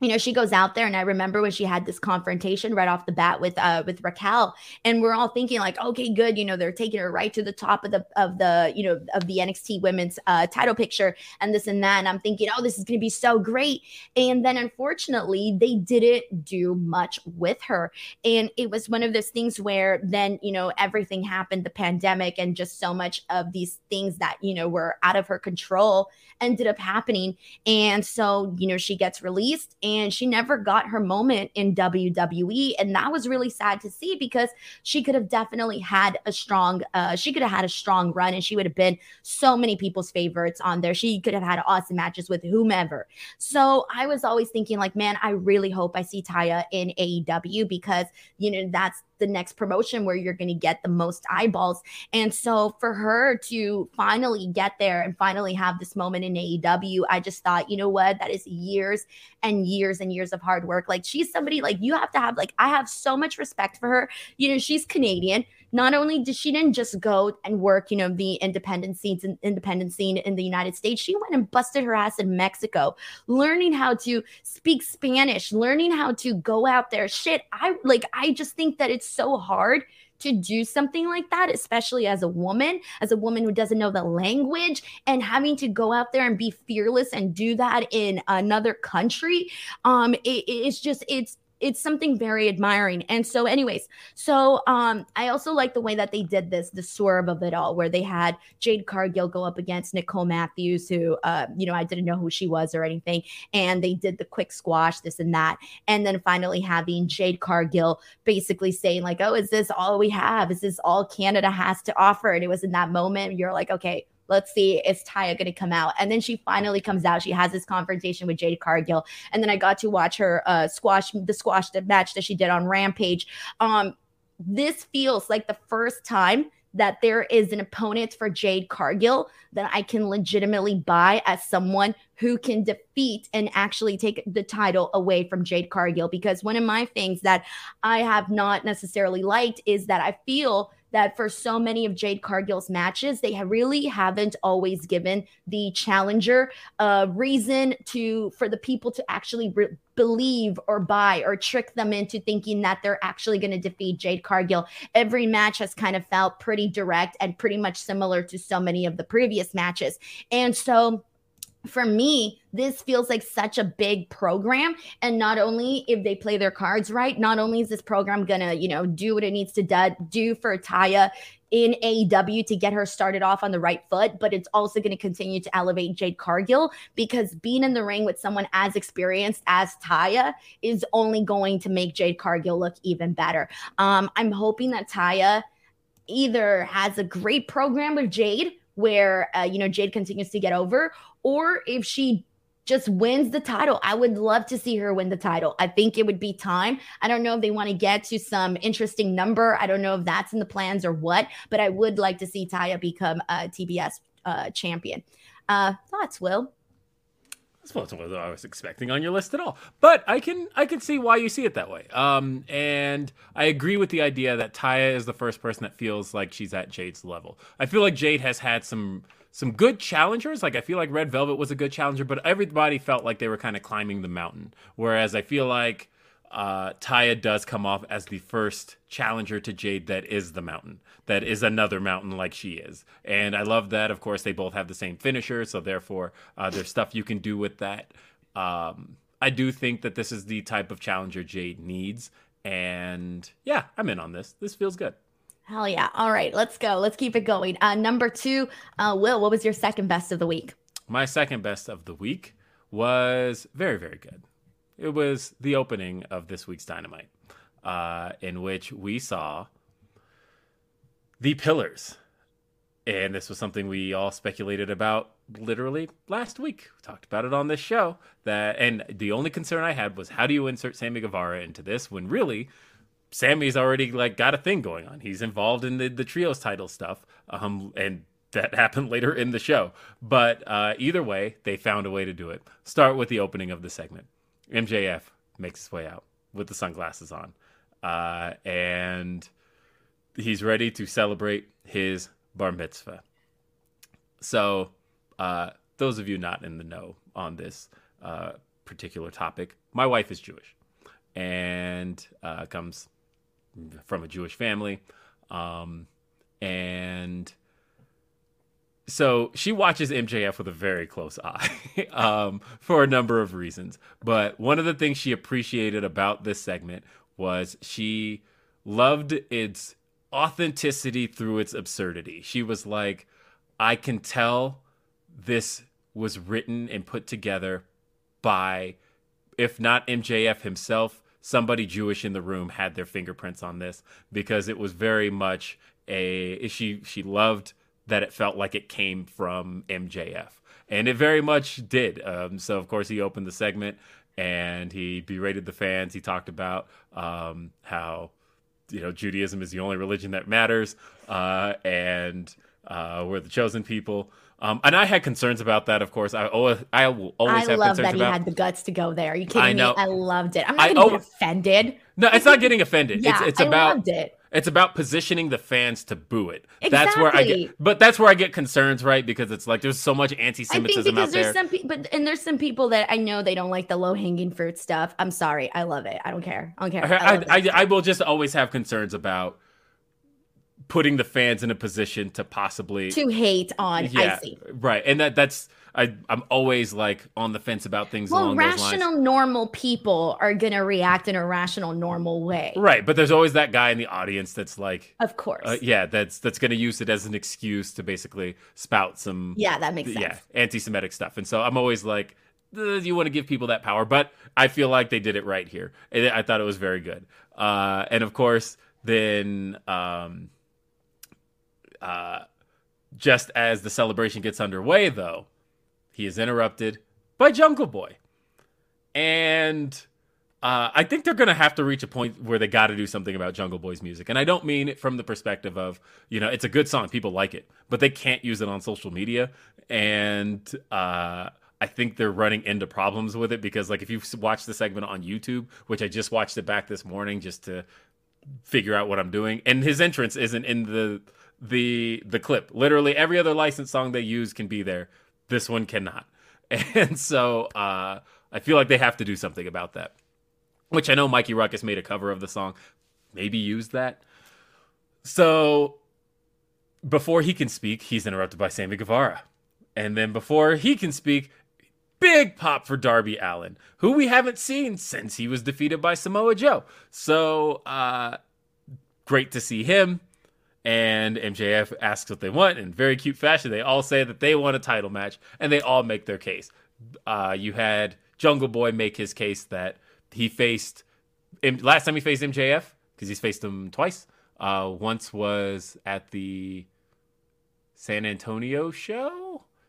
you know she goes out there and i remember when she had this confrontation right off the bat with uh with raquel and we're all thinking like okay good you know they're taking her right to the top of the of the you know of the nxt women's uh title picture and this and that and i'm thinking oh this is going to be so great and then unfortunately they didn't do much with her and it was one of those things where then you know everything happened the pandemic and just so much of these things that you know were out of her control ended up happening and so you know she gets released she never got her moment in WWE. And that was really sad to see because she could have definitely had a strong, uh, she could have had a strong run and she would have been so many people's favorites on there. She could have had awesome matches with whomever. So I was always thinking, like, man, I really hope I see Taya in AEW because, you know, that's the next promotion where you're going to get the most eyeballs. And so for her to finally get there and finally have this moment in AEW, I just thought, you know what? That is years and years and years of hard work. Like she's somebody like you have to have like I have so much respect for her. You know, she's Canadian not only did she didn't just go and work, you know, the independent scenes and independent scene in the United States, she went and busted her ass in Mexico, learning how to speak Spanish, learning how to go out there. Shit, I like I just think that it's so hard to do something like that, especially as a woman, as a woman who doesn't know the language and having to go out there and be fearless and do that in another country. Um, it, it's just, it's, it's something very admiring. And so, anyways, so um, I also like the way that they did this, the swerve of it all, where they had Jade Cargill go up against Nicole Matthews, who uh, you know, I didn't know who she was or anything, and they did the quick squash, this and that, and then finally having Jade Cargill basically saying like, "Oh, is this all we have? Is this all Canada has to offer?" And it was in that moment you're like, okay Let's see, is Taya going to come out? And then she finally comes out. She has this confrontation with Jade Cargill. And then I got to watch her uh, squash the squash the match that she did on Rampage. Um, this feels like the first time that there is an opponent for Jade Cargill that I can legitimately buy as someone who can defeat and actually take the title away from Jade Cargill. Because one of my things that I have not necessarily liked is that I feel that for so many of Jade Cargill's matches, they really haven't always given the challenger a reason to for the people to actually re- believe or buy or trick them into thinking that they're actually going to defeat Jade Cargill. Every match has kind of felt pretty direct and pretty much similar to so many of the previous matches. And so for me, this feels like such a big program. And not only if they play their cards right, not only is this program gonna, you know, do what it needs to do, for Taya in AEW to get her started off on the right foot, but it's also going to continue to elevate Jade Cargill because being in the ring with someone as experienced as Taya is only going to make Jade Cargill look even better. Um, I'm hoping that Taya either has a great program with Jade where uh, you know Jade continues to get over, or if she just wins the title. I would love to see her win the title. I think it would be time. I don't know if they want to get to some interesting number. I don't know if that's in the plans or what, but I would like to see Taya become a TBS uh, champion. Uh, thoughts, Will? That's not what I was expecting on your list at all. But I can I can see why you see it that way. Um, and I agree with the idea that Taya is the first person that feels like she's at Jade's level. I feel like Jade has had some some good challengers. Like I feel like Red Velvet was a good challenger, but everybody felt like they were kind of climbing the mountain. Whereas I feel like uh, Taya does come off as the first challenger to Jade that is the mountain, that is another mountain like she is. And I love that. Of course, they both have the same finisher, so therefore, uh, there's stuff you can do with that. Um, I do think that this is the type of challenger Jade needs. And yeah, I'm in on this. This feels good. Hell yeah. All right, let's go. Let's keep it going. Uh, number two, uh, Will, what was your second best of the week? My second best of the week was very, very good. It was the opening of this week's Dynamite, uh, in which we saw the pillars. And this was something we all speculated about literally last week. We talked about it on this show. That and the only concern I had was how do you insert Sammy Guevara into this when really Sammy's already like got a thing going on. He's involved in the the trios title stuff. Um and that happened later in the show. But uh, either way, they found a way to do it. Start with the opening of the segment. MJF makes his way out with the sunglasses on. Uh, and he's ready to celebrate his bar mitzvah. So, uh, those of you not in the know on this uh, particular topic, my wife is Jewish and uh, comes from a Jewish family. Um, and so she watches MJF with a very close eye um, for a number of reasons. But one of the things she appreciated about this segment was she loved its authenticity through its absurdity. She was like, I can tell this was written and put together by, if not MJF himself, somebody Jewish in the room had their fingerprints on this because it was very much a she she loved that it felt like it came from MJF. And it very much did. Um, so, of course, he opened the segment and he berated the fans. He talked about um, how, you know, Judaism is the only religion that matters uh, and uh, we're the chosen people. Um, and I had concerns about that, of course. I always, I will always I have love concerns that he about. had the guts to go there. Are you kidding I know. me? I loved it. I'm not I gonna al- get offended. no, it's not getting offended. Yeah, it's it's I about loved it. it's about positioning the fans to boo it. That's where I get, but that's where I get concerns, right? Because it's like there's so much I think anti-Semitism because out there's there. some people, but and there's some people that I know they don't like the low hanging fruit stuff. I'm sorry, I love it. I don't care. I don't care. I, I. I will just always have concerns about putting the fans in a position to possibly to hate on yeah icy. right and that that's I, I'm always like on the fence about things Well, along those rational, normal people are gonna react in a rational, normal way. Right, but there's always that guy in the audience that's like, Of course. uh, yeah, that's that's going to use it as an excuse to basically spout some yeah, that makes sense. yeah anti-Semitic stuff, and so I'm always like, uh, you want to give people that power, but I feel like they did it right here. I thought it was very good, uh, and of course, then um, uh, just as the celebration gets underway, though, he is interrupted by Jungle Boy, and. Uh, I think they're gonna have to reach a point where they got to do something about Jungle Boy's music, and I don't mean it from the perspective of you know it's a good song, people like it, but they can't use it on social media, and uh, I think they're running into problems with it because like if you watch the segment on YouTube, which I just watched it back this morning just to figure out what I'm doing, and his entrance isn't in the the the clip. Literally every other licensed song they use can be there. This one cannot, and so uh, I feel like they have to do something about that which I know Mikey Rukus made a cover of the song, maybe use that. So before he can speak, he's interrupted by Sammy Guevara. And then before he can speak, big pop for Darby Allin, who we haven't seen since he was defeated by Samoa Joe. So uh, great to see him. And MJF asks what they want in very cute fashion. They all say that they want a title match, and they all make their case. Uh, you had Jungle Boy make his case that he faced last time he faced MJF because he's faced him twice. Uh, once was at the San Antonio show.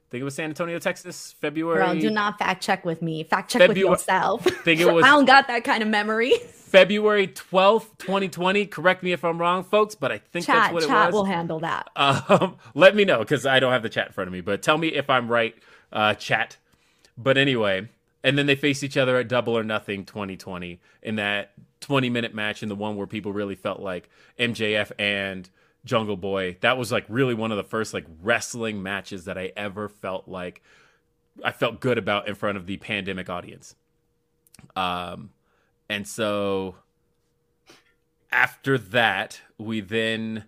Think it was San Antonio, Texas, February. Girl, do not fact check with me. Fact check with February- yourself. think it was- I don't got that kind of memory. February twelfth, twenty twenty. Correct me if I'm wrong, folks, but I think that's chat, what it was. Chat will handle that. Um, let me know because I don't have the chat in front of me. But tell me if I'm right, uh, chat. But anyway, and then they faced each other at Double or Nothing 2020 in that 20 minute match, in the one where people really felt like MJF and Jungle Boy. That was like really one of the first like wrestling matches that I ever felt like I felt good about in front of the pandemic audience. Um, and so after that, we then,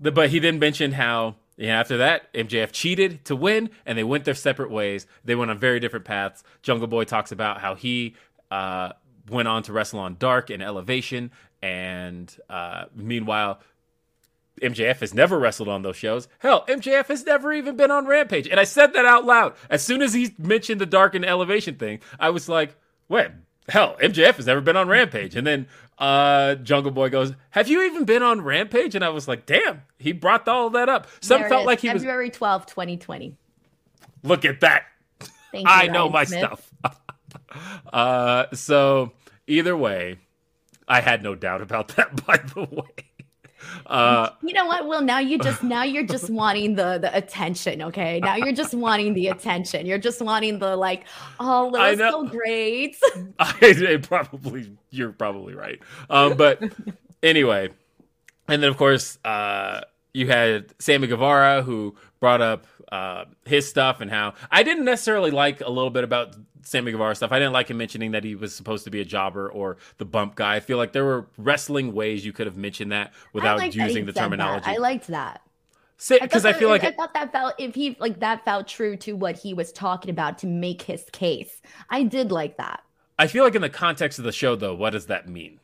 the, but he then mentioned how yeah, after that, MJF cheated to win, and they went their separate ways. They went on very different paths. Jungle Boy talks about how he uh, went on to wrestle on Dark and Elevation, and uh, meanwhile, MJF has never wrestled on those shows. Hell, MJF has never even been on Rampage. And I said that out loud. As soon as he mentioned the Dark and Elevation thing, I was like, wait, hell, MJF has never been on Rampage. And then uh, Jungle Boy goes, Have you even been on Rampage? And I was like, Damn, he brought all that up. Some There felt like he was. February twelfth, 2020. Look at that. Thank you, I know Ryan my Smith. stuff. uh, so either way, I had no doubt about that. By the way, uh, You know what? Well, now you just now you're just wanting the the attention. Okay, now you're just wanting the attention. You're just wanting the like, oh, know. so great. I probably you're probably right. Um, but anyway, and then of course uh, you had Sammy Guevara who brought up uh, his stuff and how I didn't necessarily like a little bit about Sammy Guevara stuff. I didn't like him mentioning that he was supposed to be a jobber or the bump guy. I feel like there were wrestling ways you could have mentioned that without liked that using the said that. terminology. I liked that Because I, feel like I thought that felt if he like that felt true to what he was talking about to make his case. I did like that. I feel like in the context of the show though, what does that mean?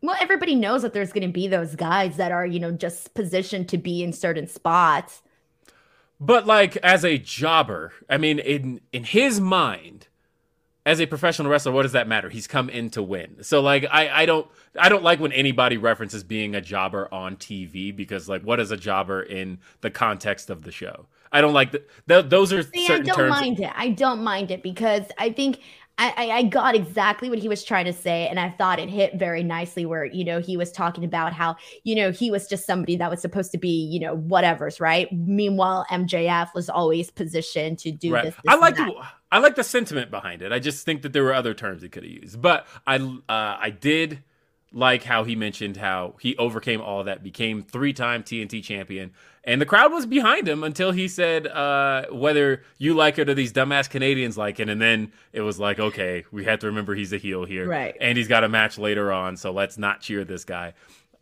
Well, everybody knows that there's going to be those guys that are, you know, just positioned to be in certain spots. But like as a jobber, I mean, in in his mind, as a professional wrestler, what does that matter? He's come in to win. So like I I don't I don't like when anybody references being a jobber on TV because like what is a jobber in the context of the show? I don't like the, th- those are See, I don't terms. mind it. I don't mind it because I think I, I, got exactly what he was trying to say, and I thought it hit very nicely. Where you know he was talking about how you know he was just somebody that was supposed to be you know whatever's right. Meanwhile, MJF was always positioned to do Right. this. this I like the, I like the sentiment behind it. I just think that there were other terms he could have used. But I uh, I did like how he mentioned how he overcame all that, became three time TNT champion, and the crowd was behind him until he said uh, whether you like it or these dumbass Canadians like it, and then it was like okay, we have to remember he's a heel here, Right. And he's got a match later on, so let's not cheer this guy.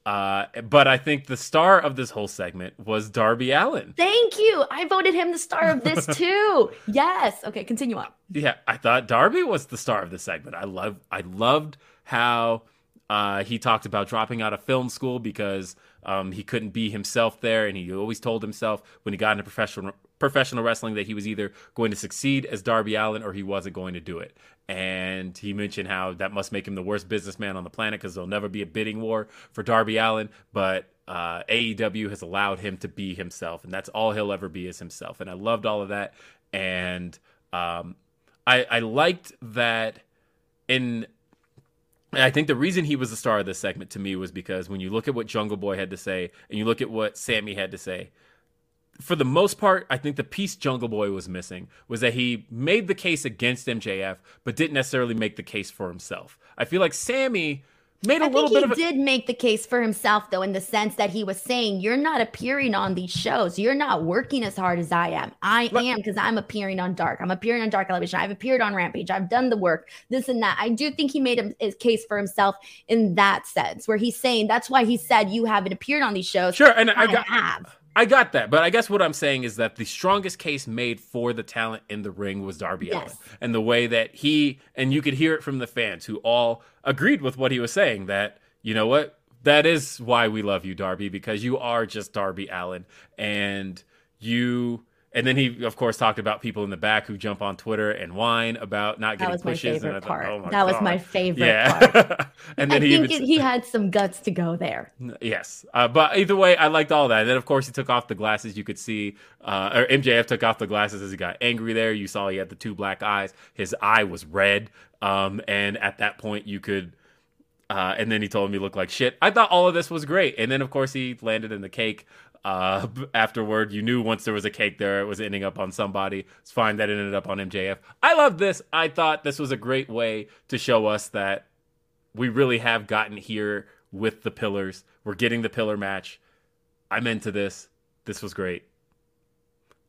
Uh, but I think the star of this whole segment was Darby Allin. Thank you. I voted him the star of this too. yes. Okay, continue on. Yeah, I thought Darby was the star of the segment. I love I loved how uh, he talked about dropping out of film school because um, he couldn't be himself there, and he always told himself when he got into professional professional wrestling that he was either going to succeed as Darby Allin or he wasn't going to do it. And he mentioned how that must make him the worst businessman on the planet because there'll never be a bidding war for Darby Allin, but uh, AEW has allowed him to be himself, and that's all he'll ever be is himself. And I loved all of that, and um, I, I liked that in I think the reason he was the star of this segment to me was because when you look at what Jungle Boy had to say and you look at what Sammy had to say, for the most part, I think the piece Jungle Boy was missing was that he made the case against MJF, but didn't necessarily make the case for himself. I feel like Sammy made a I little bit he of a, did make the case for himself, though, in the sense that he was saying, You're not appearing on these shows. You're not working as hard as I am. I am because I'm appearing on Dark. I'm appearing on Dark Elevation. I've appeared on Rampage. I've done the work, this and that. I do think he made a, a case for himself in that sense, where he's saying, That's why he said, You haven't appeared on these shows. Sure, and I, I got have. I got that, but I guess what I'm saying is that the strongest case made for the talent in the ring was Darby Yes. Allin, and the way that he and you could hear it from the fans who all agreed with what he was saying. That you know what, that is why we love you, Darby, because you are just Darby Allin, and you. And then he, of course, talked about people in the back who jump on Twitter and whine about not That getting was my pushes. and I favorite thought, part. oh my that was my God. favorite part. Yeah, and I then he think even it, he had some guts to go there. Yes, uh, but either way, I liked all that. And then, of course, he took off the glasses. You could see, uh, or MJF took off the glasses as he got angry. There, you saw he had the two black eyes. His eye was red, um, and at that point, you could. Uh, and then he told him he looked like shit. I thought all of this was great. And then, of course, he landed in the cake. Uh, afterward, you knew once there was a cake there, it was ending up on somebody. It's fine that it ended up on MJF. I love this. I thought this was a great way to show us that we really have gotten here with the pillars. We're getting the pillar match. I'm into this. This was great.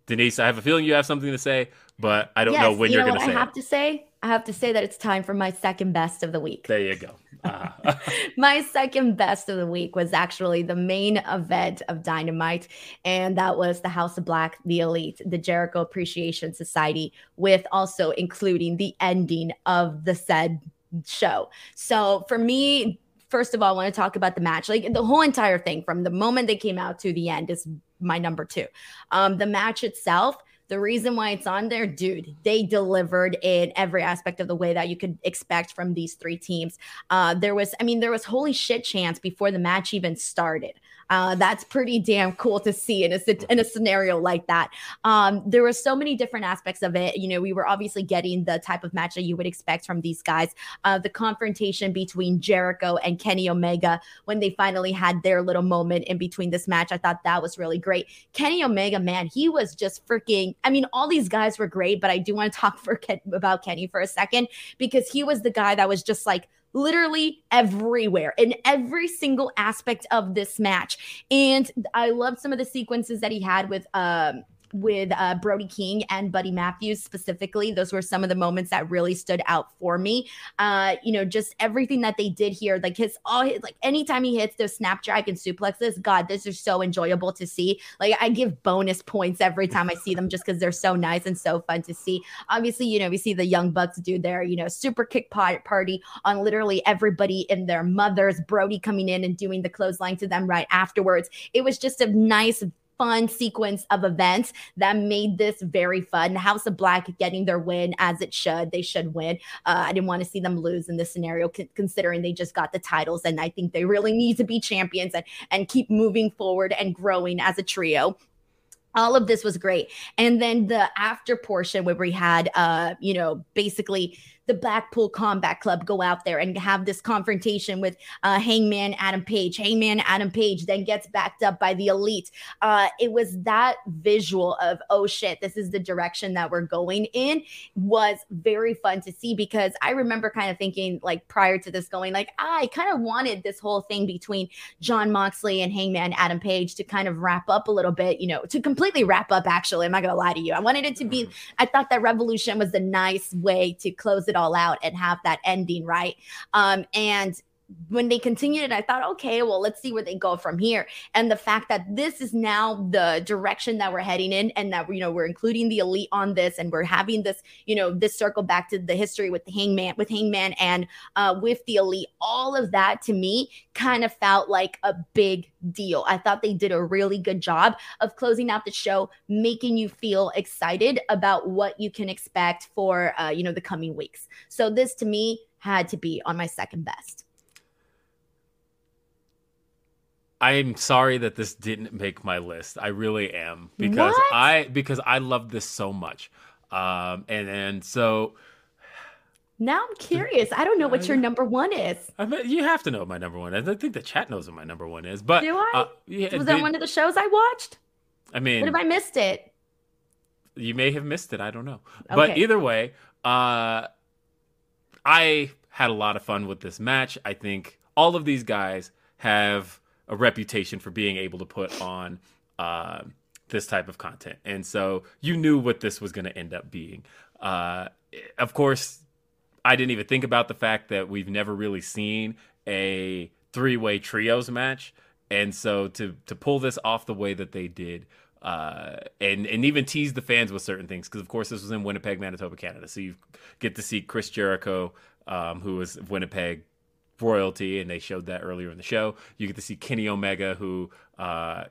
Denise, I have a feeling you have something to say, but I don't know when you you're know going to say I have it. to say? I have to say that it's time for my second best of the week. There you go. Uh, my second best of the week was actually the main event of Dynamite, and that was the House of Black, the Elite, the Jericho Appreciation Society, with also including the ending of the said show. So for me, first of all, I want to talk about the match. Like the whole entire thing from the moment they came out to the end is my number two. Um, the match itself, the reason why it's on there, dude, they delivered in every aspect of the way that you could expect from these three teams. Uh, there was, I mean, there was holy shit chance before the match even started. Uh, that's pretty damn cool to see in a in a scenario like that. Um, there were so many different aspects of it. You know, we were obviously getting the type of match that you would expect from these guys. Uh, the confrontation between Jericho and Kenny Omega when they finally had their little moment in between this match, I thought that was really great. Kenny Omega, man, he was just freaking. I mean, all these guys were great, but I do want to talk for Ken, about Kenny for a second because he was the guy that was just like literally everywhere in every single aspect of this match. And I loved some of the sequences that he had with um with uh, Brody King and Buddy Matthews specifically. Those were some of the moments that really stood out for me. Uh, you know, just everything that they did here, like his all his, like anytime he hits those snapdragon suplexes, God, this is so enjoyable to see. Like I give bonus points every time I see them just because they're so nice and so fun to see. Obviously, you know, we see the young bucks do their, you know, super kick party on literally everybody in their mothers, Brody coming in and doing the clothesline to them right afterwards. It was just a nice fun sequence of events that made this very fun. House of Black getting their win as it should. They should win. Uh, I didn't want to see them lose in this scenario, c- considering they just got the titles, and I think they really need to be champions and and keep moving forward and growing as a trio all of this was great and then the after portion where we had uh you know basically the Blackpool Combat Club go out there and have this confrontation with uh, Hangman Adam Page. Hangman Adam Page then gets backed up by the Elite. Uh, it was that visual of, oh shit, this is the direction that we're going in, was very fun to see because I remember kind of thinking, like, prior to this, going, like, I kind of wanted this whole thing between Jon Moxley and Hangman Adam Page to kind of wrap up a little bit, you know, to completely wrap up, actually. I'm not going to lie to you. I wanted it to be. I thought that Revolution was the nice way to close it all out and have that ending right. Um, and when they continued it, I thought, okay, well, let's see where they go from here. And the fact that this is now the direction that we're heading in, and that you know we're including the elite on this, and we're having this, you know, this circle back to the history with the Hangman, with Hangman, and uh, with the elite. All of that to me kind of felt like a big deal. I thought they did a really good job of closing out the show, making you feel excited about what you can expect for uh, you know the coming weeks. So this to me had to be on my second best. I'm sorry that this didn't make my list. I really am because what? I because I love this so much. Um and and so now I'm curious. I don't know what your number one is. I mean, you have to know what my number one is. I think the chat knows what my number one is. But do I? Uh, yeah, was that one of the shows I watched? I mean, what if I missed it? You may have missed it. I don't know. Okay. But either way, uh, I had a lot of fun with this match. I think all of these guys have a reputation for being able to put on uh, this type of content. And so you knew what this was going to end up being. Uh, of course, I didn't even think about the fact that we've never really seen a three way trios match. And so to to pull this off the way that they did, uh, and and even tease the fans with certain things, because of course this was in Winnipeg, Manitoba, Canada, so you get to see Chris Jericho, um, who was Winnipeg royalty, and they showed that earlier in the show. You get to see Kenny Omega, who uh,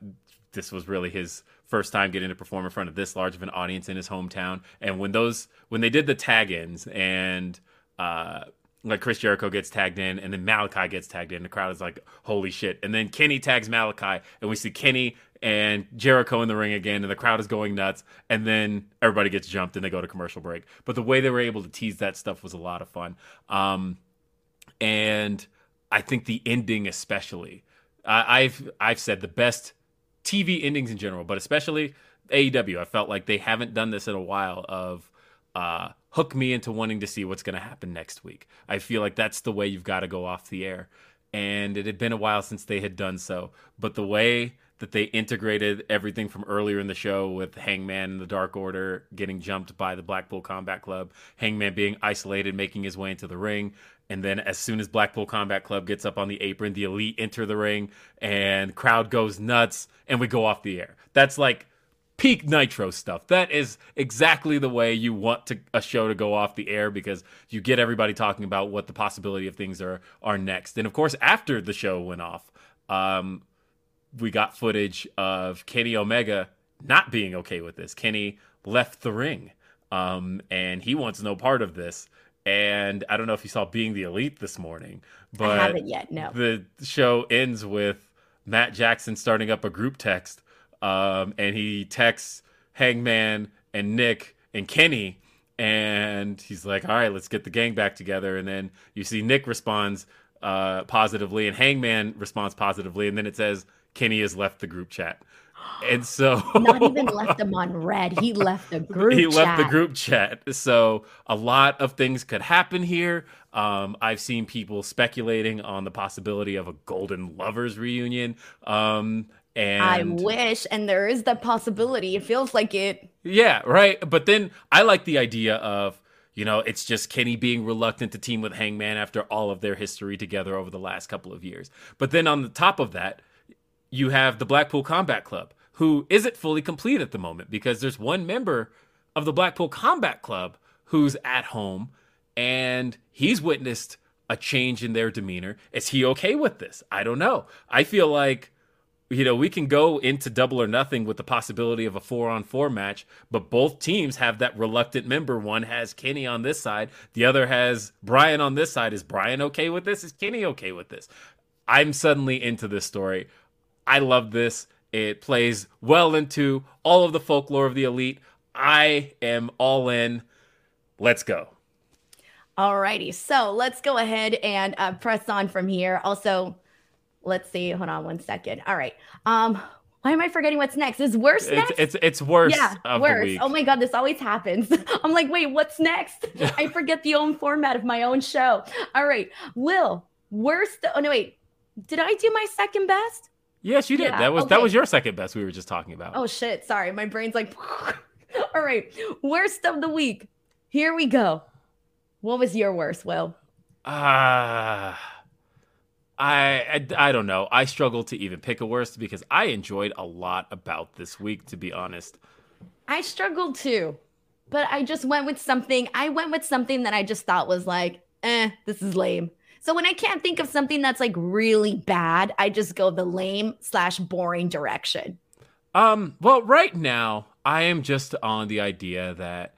this was really his first time getting to perform in front of this large of an audience in his hometown. And when those when they did the tag ins and uh, like Chris Jericho gets tagged in, and then Malakai gets tagged in. The crowd is like, "Holy shit!" And then Kenny tags Malakai, and we see Kenny and Jericho in the ring again, and the crowd is going nuts. And then everybody gets jumped, and they go to commercial break. But the way they were able to tease that stuff was a lot of fun. Um, and I think the ending especially. I, I've I've said the best TV endings in general, but especially AEW. I felt like they haven't done this in a while. Of uh, hook me into wanting to see what's going to happen next week. I feel like that's the way you've got to go off the air. And it had been a while since they had done so, but the way that they integrated everything from earlier in the show with Hangman and the Dark Order getting jumped by the Blackpool Combat Club, Hangman being isolated, making his way into the ring, and then as soon as Blackpool Combat Club gets up on the apron, the elite enter the ring and crowd goes nuts and we go off the air. That's like peak nitro stuff. That is exactly the way you want to, a show to go off the air because you get everybody talking about what the possibility of things are are next. And of course, after the show went off, um, we got footage of Kenny Omega not being okay with this. Kenny left the ring, um, and he wants no part of this. And I don't know if you saw Being the Elite this morning, but I haven't yet. No, the show ends with Matt Jackson starting up a group text, um, and he texts Hangman and Nick and Kenny, and he's like, "All right, let's get the gang back together." And then you see Nick responds uh, positively, and Hangman responds positively, and then it says Kenny has left the group chat. And so, not even left them on red. He left the group. he chat. left the group chat. So a lot of things could happen here. Um, I've seen people speculating on the possibility of a Golden Lovers reunion. Um, and I wish, and there is that possibility. It feels like it. Yeah, right. But then I like the idea of, you know, it's just Kenny being reluctant to team with Hangman after all of their history together over the last couple of years. But then on the top of that, you have the Blackpool Combat Club, who isn't fully complete at the moment because there's one member of the Blackpool Combat Club who's at home and he's witnessed a change in their demeanor. Is he okay with this? I don't know. I feel like you know, we can go into double or nothing with the possibility of a four on four match, but both teams have that reluctant member. One has Kenny on this side, the other has Brian on this side. Is Brian okay with this? Is Kenny okay with this? I'm suddenly into this story. I love this. It plays well into all of the folklore of the elite. I am all in. Let's go. Alrighty, so let's go ahead and uh, press on from here. Also, let's see. Hold on one second. All right. Um, why am I forgetting what's next? Is worse It's next? it's, it's worse. yeah, of the worse. Oh my god, this always happens. I'm like, wait, what's next? I forget the own format of my own show. All right, Will, worst. Oh no, wait. Did I do my second best? Yes, you did. Yeah, that was that was your second best. We were just talking about. Oh shit, sorry. My brain's like All right. Worst of the week. Here we go. What was your worst, Will? Ah. I, I I don't know. I struggle to even pick a worst because I enjoyed a lot about this week. To be honest, I struggled too, but I just went with something. I went with something that I just thought was like, eh, this is lame. So when I can't think of something that's like really bad, I just go the lame slash boring direction. um, well, right now I am just on the idea that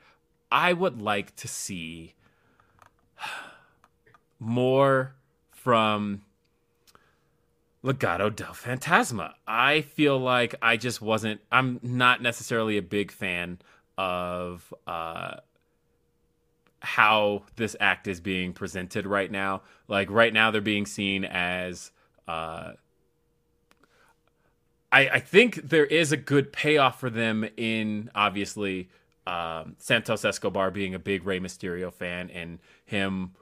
I would like to see more from Legado del Fantasma. I feel like I just wasn't. I'm not necessarily a big fan of uh, how this act is being presented right now. Like right now, they're being seen as. Uh, I, I think there is a good payoff for them in obviously um, Santos Escobar being a big Rey Mysterio fan and him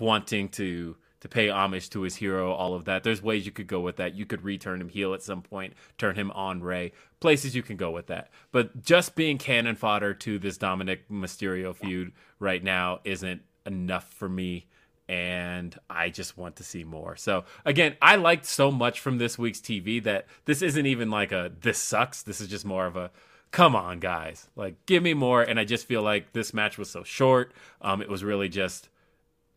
wanting to to pay homage to his hero, all of that. There's ways you could go with that. You could return him heel at some point, turn him on Rey. Places you can go with that. But just being cannon fodder to this Dominik Mysterio feud right now isn't enough for me. And I just want to see more. So again, I liked so much from this week's TV that this isn't even like a this sucks. This is just more of a come on, guys. Like give me more. And I just feel like this match was so short. Um, it was really just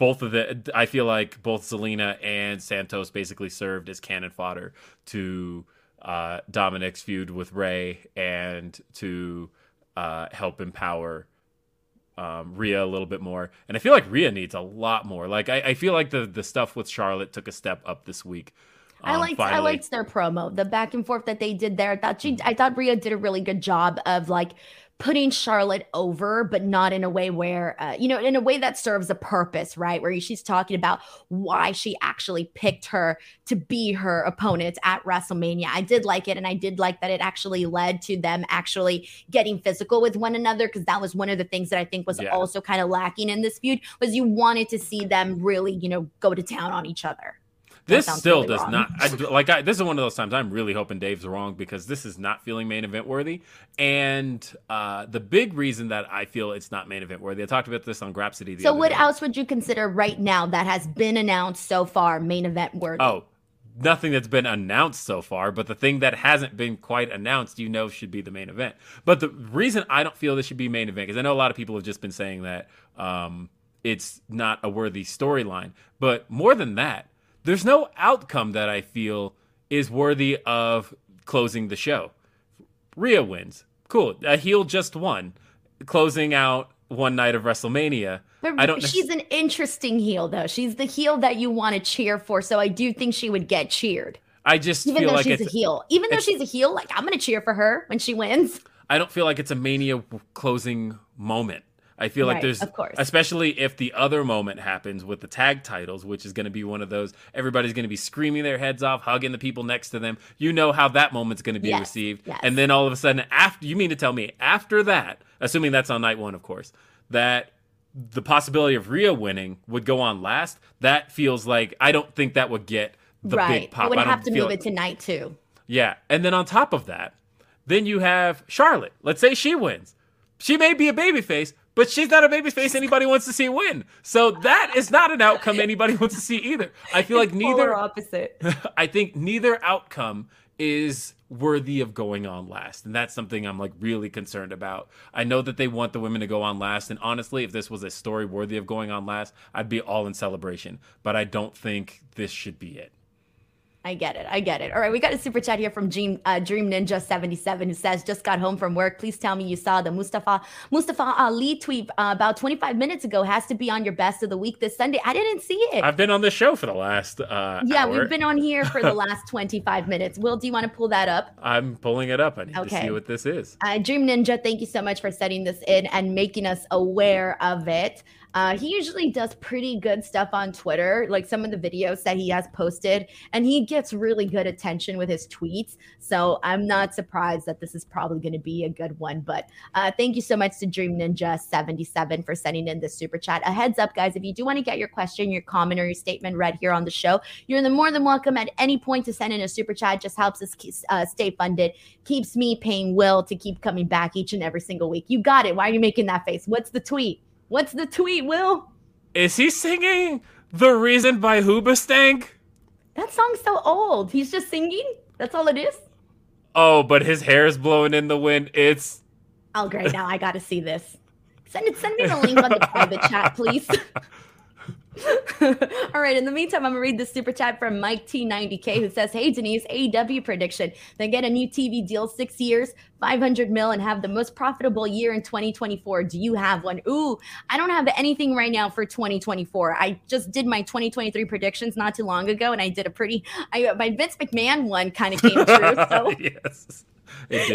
both of the I feel like both Zelina and Santos basically served as cannon fodder to uh, Dominik's feud with Rey and to uh, help empower um, Rhea a little bit more. And I feel like Rhea needs a lot more. Like I, I feel like the the stuff with Charlotte took a step up this week. I Um, liked I liked their promo, the back and forth that they did there. I thought she I thought Rhea did a really good job of like putting Charlotte over, but not in a way where uh, you know, in a way that serves a purpose, right? Where she's talking about why she actually picked her to be her opponent at WrestleMania. I did like it, and I did like that it actually led to them actually getting physical with one another because that was one of the things that I think was Yeah. also kind of lacking in this feud was you wanted to see them really, you know, go to town on each other. This still really does wrong. not. I, like I, this is one of those times I'm really hoping Dave's wrong because this is not feeling main event worthy. And uh, the big reason that I feel it's not main event worthy, I talked about this on Grapsody. The So what day. else would you consider right now that has been announced so far main event worthy? Oh, nothing that's been announced so far, but the thing that hasn't been quite announced, you know, should be the main event. But the reason I don't feel this should be main event because I know a lot of people have just been saying that um, it's not a worthy storyline. But more than that, there's no outcome that I feel is worthy of closing the show. Rhea wins. Cool. A heel just won, closing out one night of WrestleMania. But I don't. she's an interesting heel though. She's the heel that you want to cheer for. So I do think she would get cheered. I just even though like she's a heel. Even though she's a heel, like I'm gonna cheer for her when she wins. I don't feel like it's a Mania closing moment. I feel like there's, of course. especially if the other moment happens with the tag titles, which is going to be one of those. Everybody's going to be screaming their heads off, hugging the people next to them. You know how that moment's going to be Yes, received, yes. and then all of a sudden, after you mean to tell me after that, assuming that's on night one, of course, that the possibility of Rhea winning would go on last. That feels like I don't think that would get the right. big pop. I would I have to move like- it to night two. yeah. And then on top of that, then you have Charlotte. Let's say she wins. She may be a babyface, but she's not a babyface anybody wants to see win. So that is not an outcome anybody wants to see either. I feel like neither opposite. I think neither outcome is worthy of going on last. And that's something I'm like really concerned about. I know that they want the women to go on last. And honestly, if this was a story worthy of going on last, I'd be all in celebration. But I don't think this should be it. I get it. I get it. All right, we got a super chat here from Dream uh, Dream Ninja seventy seven who says, "Just got home from work. Please tell me you saw the Mustafa Mustafa Ali tweet uh, about twenty five minutes ago. Has to be on your best of the week this Sunday. I didn't see it. I've been on this show for the last uh, yeah, hour. we've been on here for the last twenty five minutes. Will, do you want to pull that up? I'm pulling it up. I need to see what this is. Uh, Dream Ninja, thank you so much for setting this in and making us aware of it. Uh, he usually does pretty good stuff on Twitter, like some of the videos that he has posted, and he gets really good attention with his tweets. So I'm not surprised that this is probably going to be a good one. But uh, thank you so much to Dream Ninja 77 for sending in this super chat. A heads up, guys, if you do want to get your question, your comment, or your statement read here on the show, you're more than welcome at any point to send in a super chat. Just helps us uh, stay funded keeps me paying Will to keep coming back each and every single week. You got it. Why are you making that face? What's the tweet? What's the tweet, Will? Is he singing "The Reason" by Hoobastank? That song's so old. He's just singing. That's all it is. Oh, but his hair is blowing in the wind. It's Oh, great. Now I got to see this. Send it. Send me the link on the private chat, please. All right. In the meantime, I'm gonna read this super chat from Mike T90K who says, "Hey Denise, AEW prediction: They get a new TV deal, six years, 500 mil, and have the most profitable year in 2024. Do you have one? Ooh, I don't have anything right now for 2024. I just did my 2023 predictions not too long ago, and I did a pretty. I my Vince McMahon one kind of came true. So yes,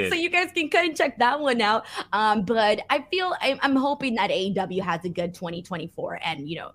so you guys can kind of check that one out. Um, but I feel I, I'm hoping that AEW has a good 2024, and you know.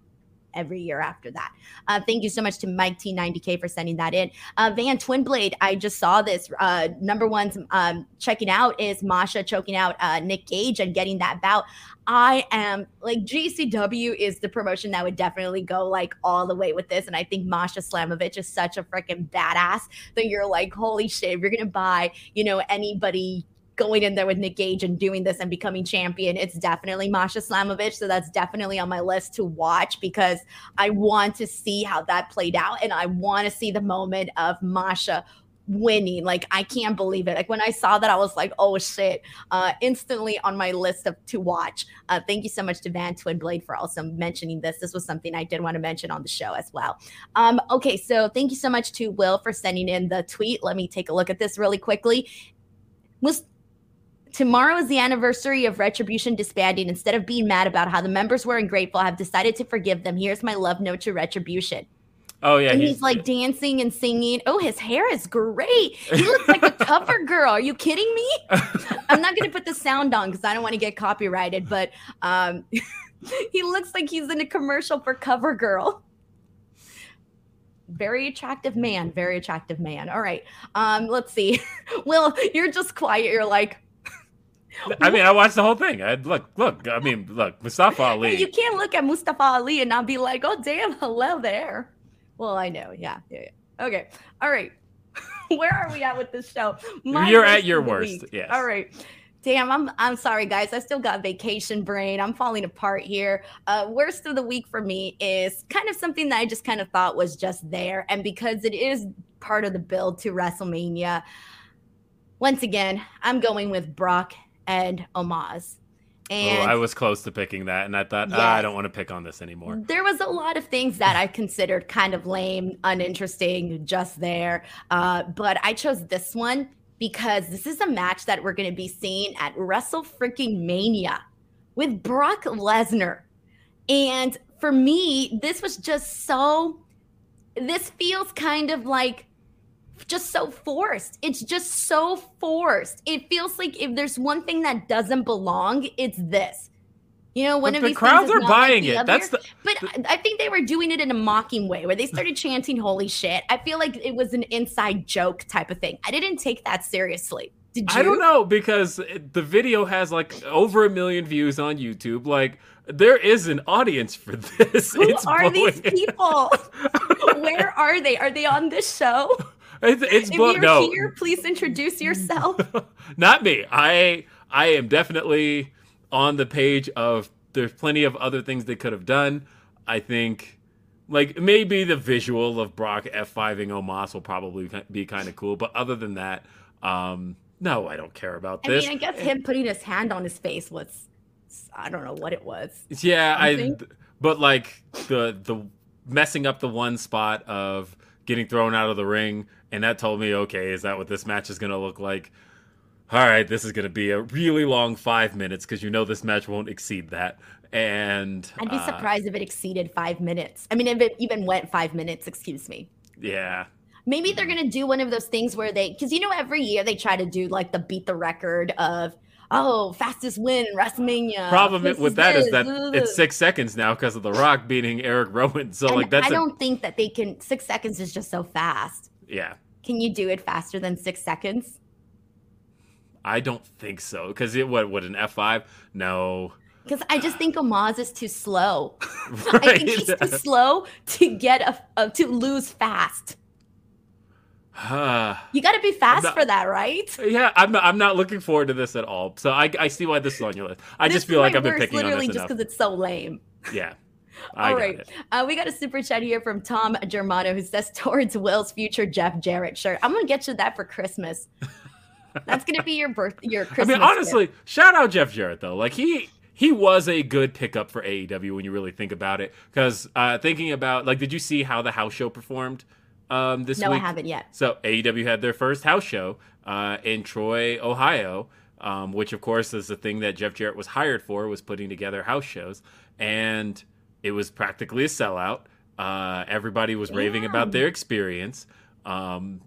Every year after that. Uh, thank you so much to Mike T90K for sending that in. Uh, Van Twinblade, I just saw this. Uh, number one's um, checking out is Masha choking out uh, Nick Gage and getting that bout. I am like GCW is the promotion that would definitely go like all the way with this. And I think Masha Slamovich is such a freaking badass that you're like, holy shit, if you're gonna buy, you know, anybody going in there with Nick Gage and doing this and becoming champion, it's definitely Masha Slamovich. So that's definitely on my list to watch because I want to see how that played out and I want to see the moment of Masha winning. Like I can't believe it. Like when I saw that, I was like, oh shit. Uh instantly on my list of to watch. Uh thank you so much to Van Twinblade for also mentioning this. This was something I did want to mention on the show as well. Um, okay, so thank you so much to Will for sending in the tweet. Let me take a look at this really quickly. Was Tomorrow is the anniversary of Retribution disbanding. Instead of being mad about how the members were ungrateful, I've decided to forgive them. Here's my love note to Retribution. oh yeah, and he's, like dancing and singing. Oh, his hair is great. He looks like a cover girl. Are you kidding me? I'm not going to put the sound on because I don't want to get copyrighted, but um, he looks like he's in a commercial for Cover Girl. Very attractive man. Very attractive man. All right. Um, let's see. Will, you're just quiet. You're like, I mean, I watched the whole thing. I look, look. I mean, look, Mustafa Ali. you can't look at Mustafa Ali and not be like, oh, damn, hello there. Well, I know. Yeah. Yeah. yeah. Okay. All right. Where are we at with this show? My You're at your worst, week. yes. All right. Damn, I'm I'm sorry, guys. I still got vacation brain. I'm falling apart here. Uh, worst of the week for me is kind of something that I just kind of thought was just there, and because it is part of the build to WrestleMania. Once again, I'm going with Brock and Omos. Oh, And I was close to picking that, and I thought ah, I don't want to pick on this anymore. there was a lot of things that I considered kind of lame, uninteresting, just there. Uh, but I chose this one because this is a match that we're going to be seeing at Wrestle Freaking Mania with Brock Lesnar. And for me, this was just so. This feels kind of like just so forced. It's just so forced. It feels like if there's one thing that doesn't belong, it's this. You know, one But of the these crowds are like buying the it. That's the But I I think they were doing it in a mocking way where they started chanting holy shit. I feel like it was an inside joke type of thing. I didn't take that seriously. Did you? I don't know because the video has like over a million views on YouTube. Like there is an audience for this. Who it's are these people? Where are they? Are they on this show? It's, it's If blow- you're no, here, please introduce yourself. not me. I I am definitely on the page of there's plenty of other things they could have done. I think like maybe the visual of Brock F5ing Omos will probably be kind of cool, but other than that, um no, I don't care about this. I mean, I guess him putting his hand on his face was, I don't know what it was. Yeah, I. something. But like the the messing up the one spot of getting thrown out of the ring, and that told me, okay, is that what this match is gonna look like? All right, this is gonna be a really long five minutes because you know this match won't exceed that. And I'd be uh, surprised if it exceeded five minutes. I mean, if it even went five minutes, excuse me. Yeah, Maybe they're gonna do one of those things where they, because you know, every year they try to do like the beat the record of, oh, fastest win in WrestleMania. problem with that is this, that it's six seconds now because of The Rock beating Eric Rowan. So And like that's I don't think that they can. Six seconds is just so fast. Yeah. Can you do it faster than six seconds? I don't think so because it what what an F five? No, Because I just think Omos is too slow. right? I think he's too slow to get a, a to lose fast. You got to be fast not- for that, right? Yeah, I'm not, I'm not looking forward to this at all. So I, I see why this is on your list. I This just feel like I've been picking on this just because it's so lame. Yeah, I All right, uh, we got a super chat here from Tom Germano who says towards Will's future Jeff Jarrett shirt. I'm gonna get you that for Christmas. That's gonna be your birth, your I Christmas. mean, gift. honestly, shout out Jeff Jarrett though. Like he he was a good pickup for AEW when you really think about it. Because uh, thinking about like, did you see how the house show performed um, this no, I haven't yet. So AEW had their first house show uh, in Troy, Ohio, um, which of course is the thing that Jeff Jarrett was hired for, was putting together house shows, and it was practically a sellout. Uh, everybody was raving about their experience, um,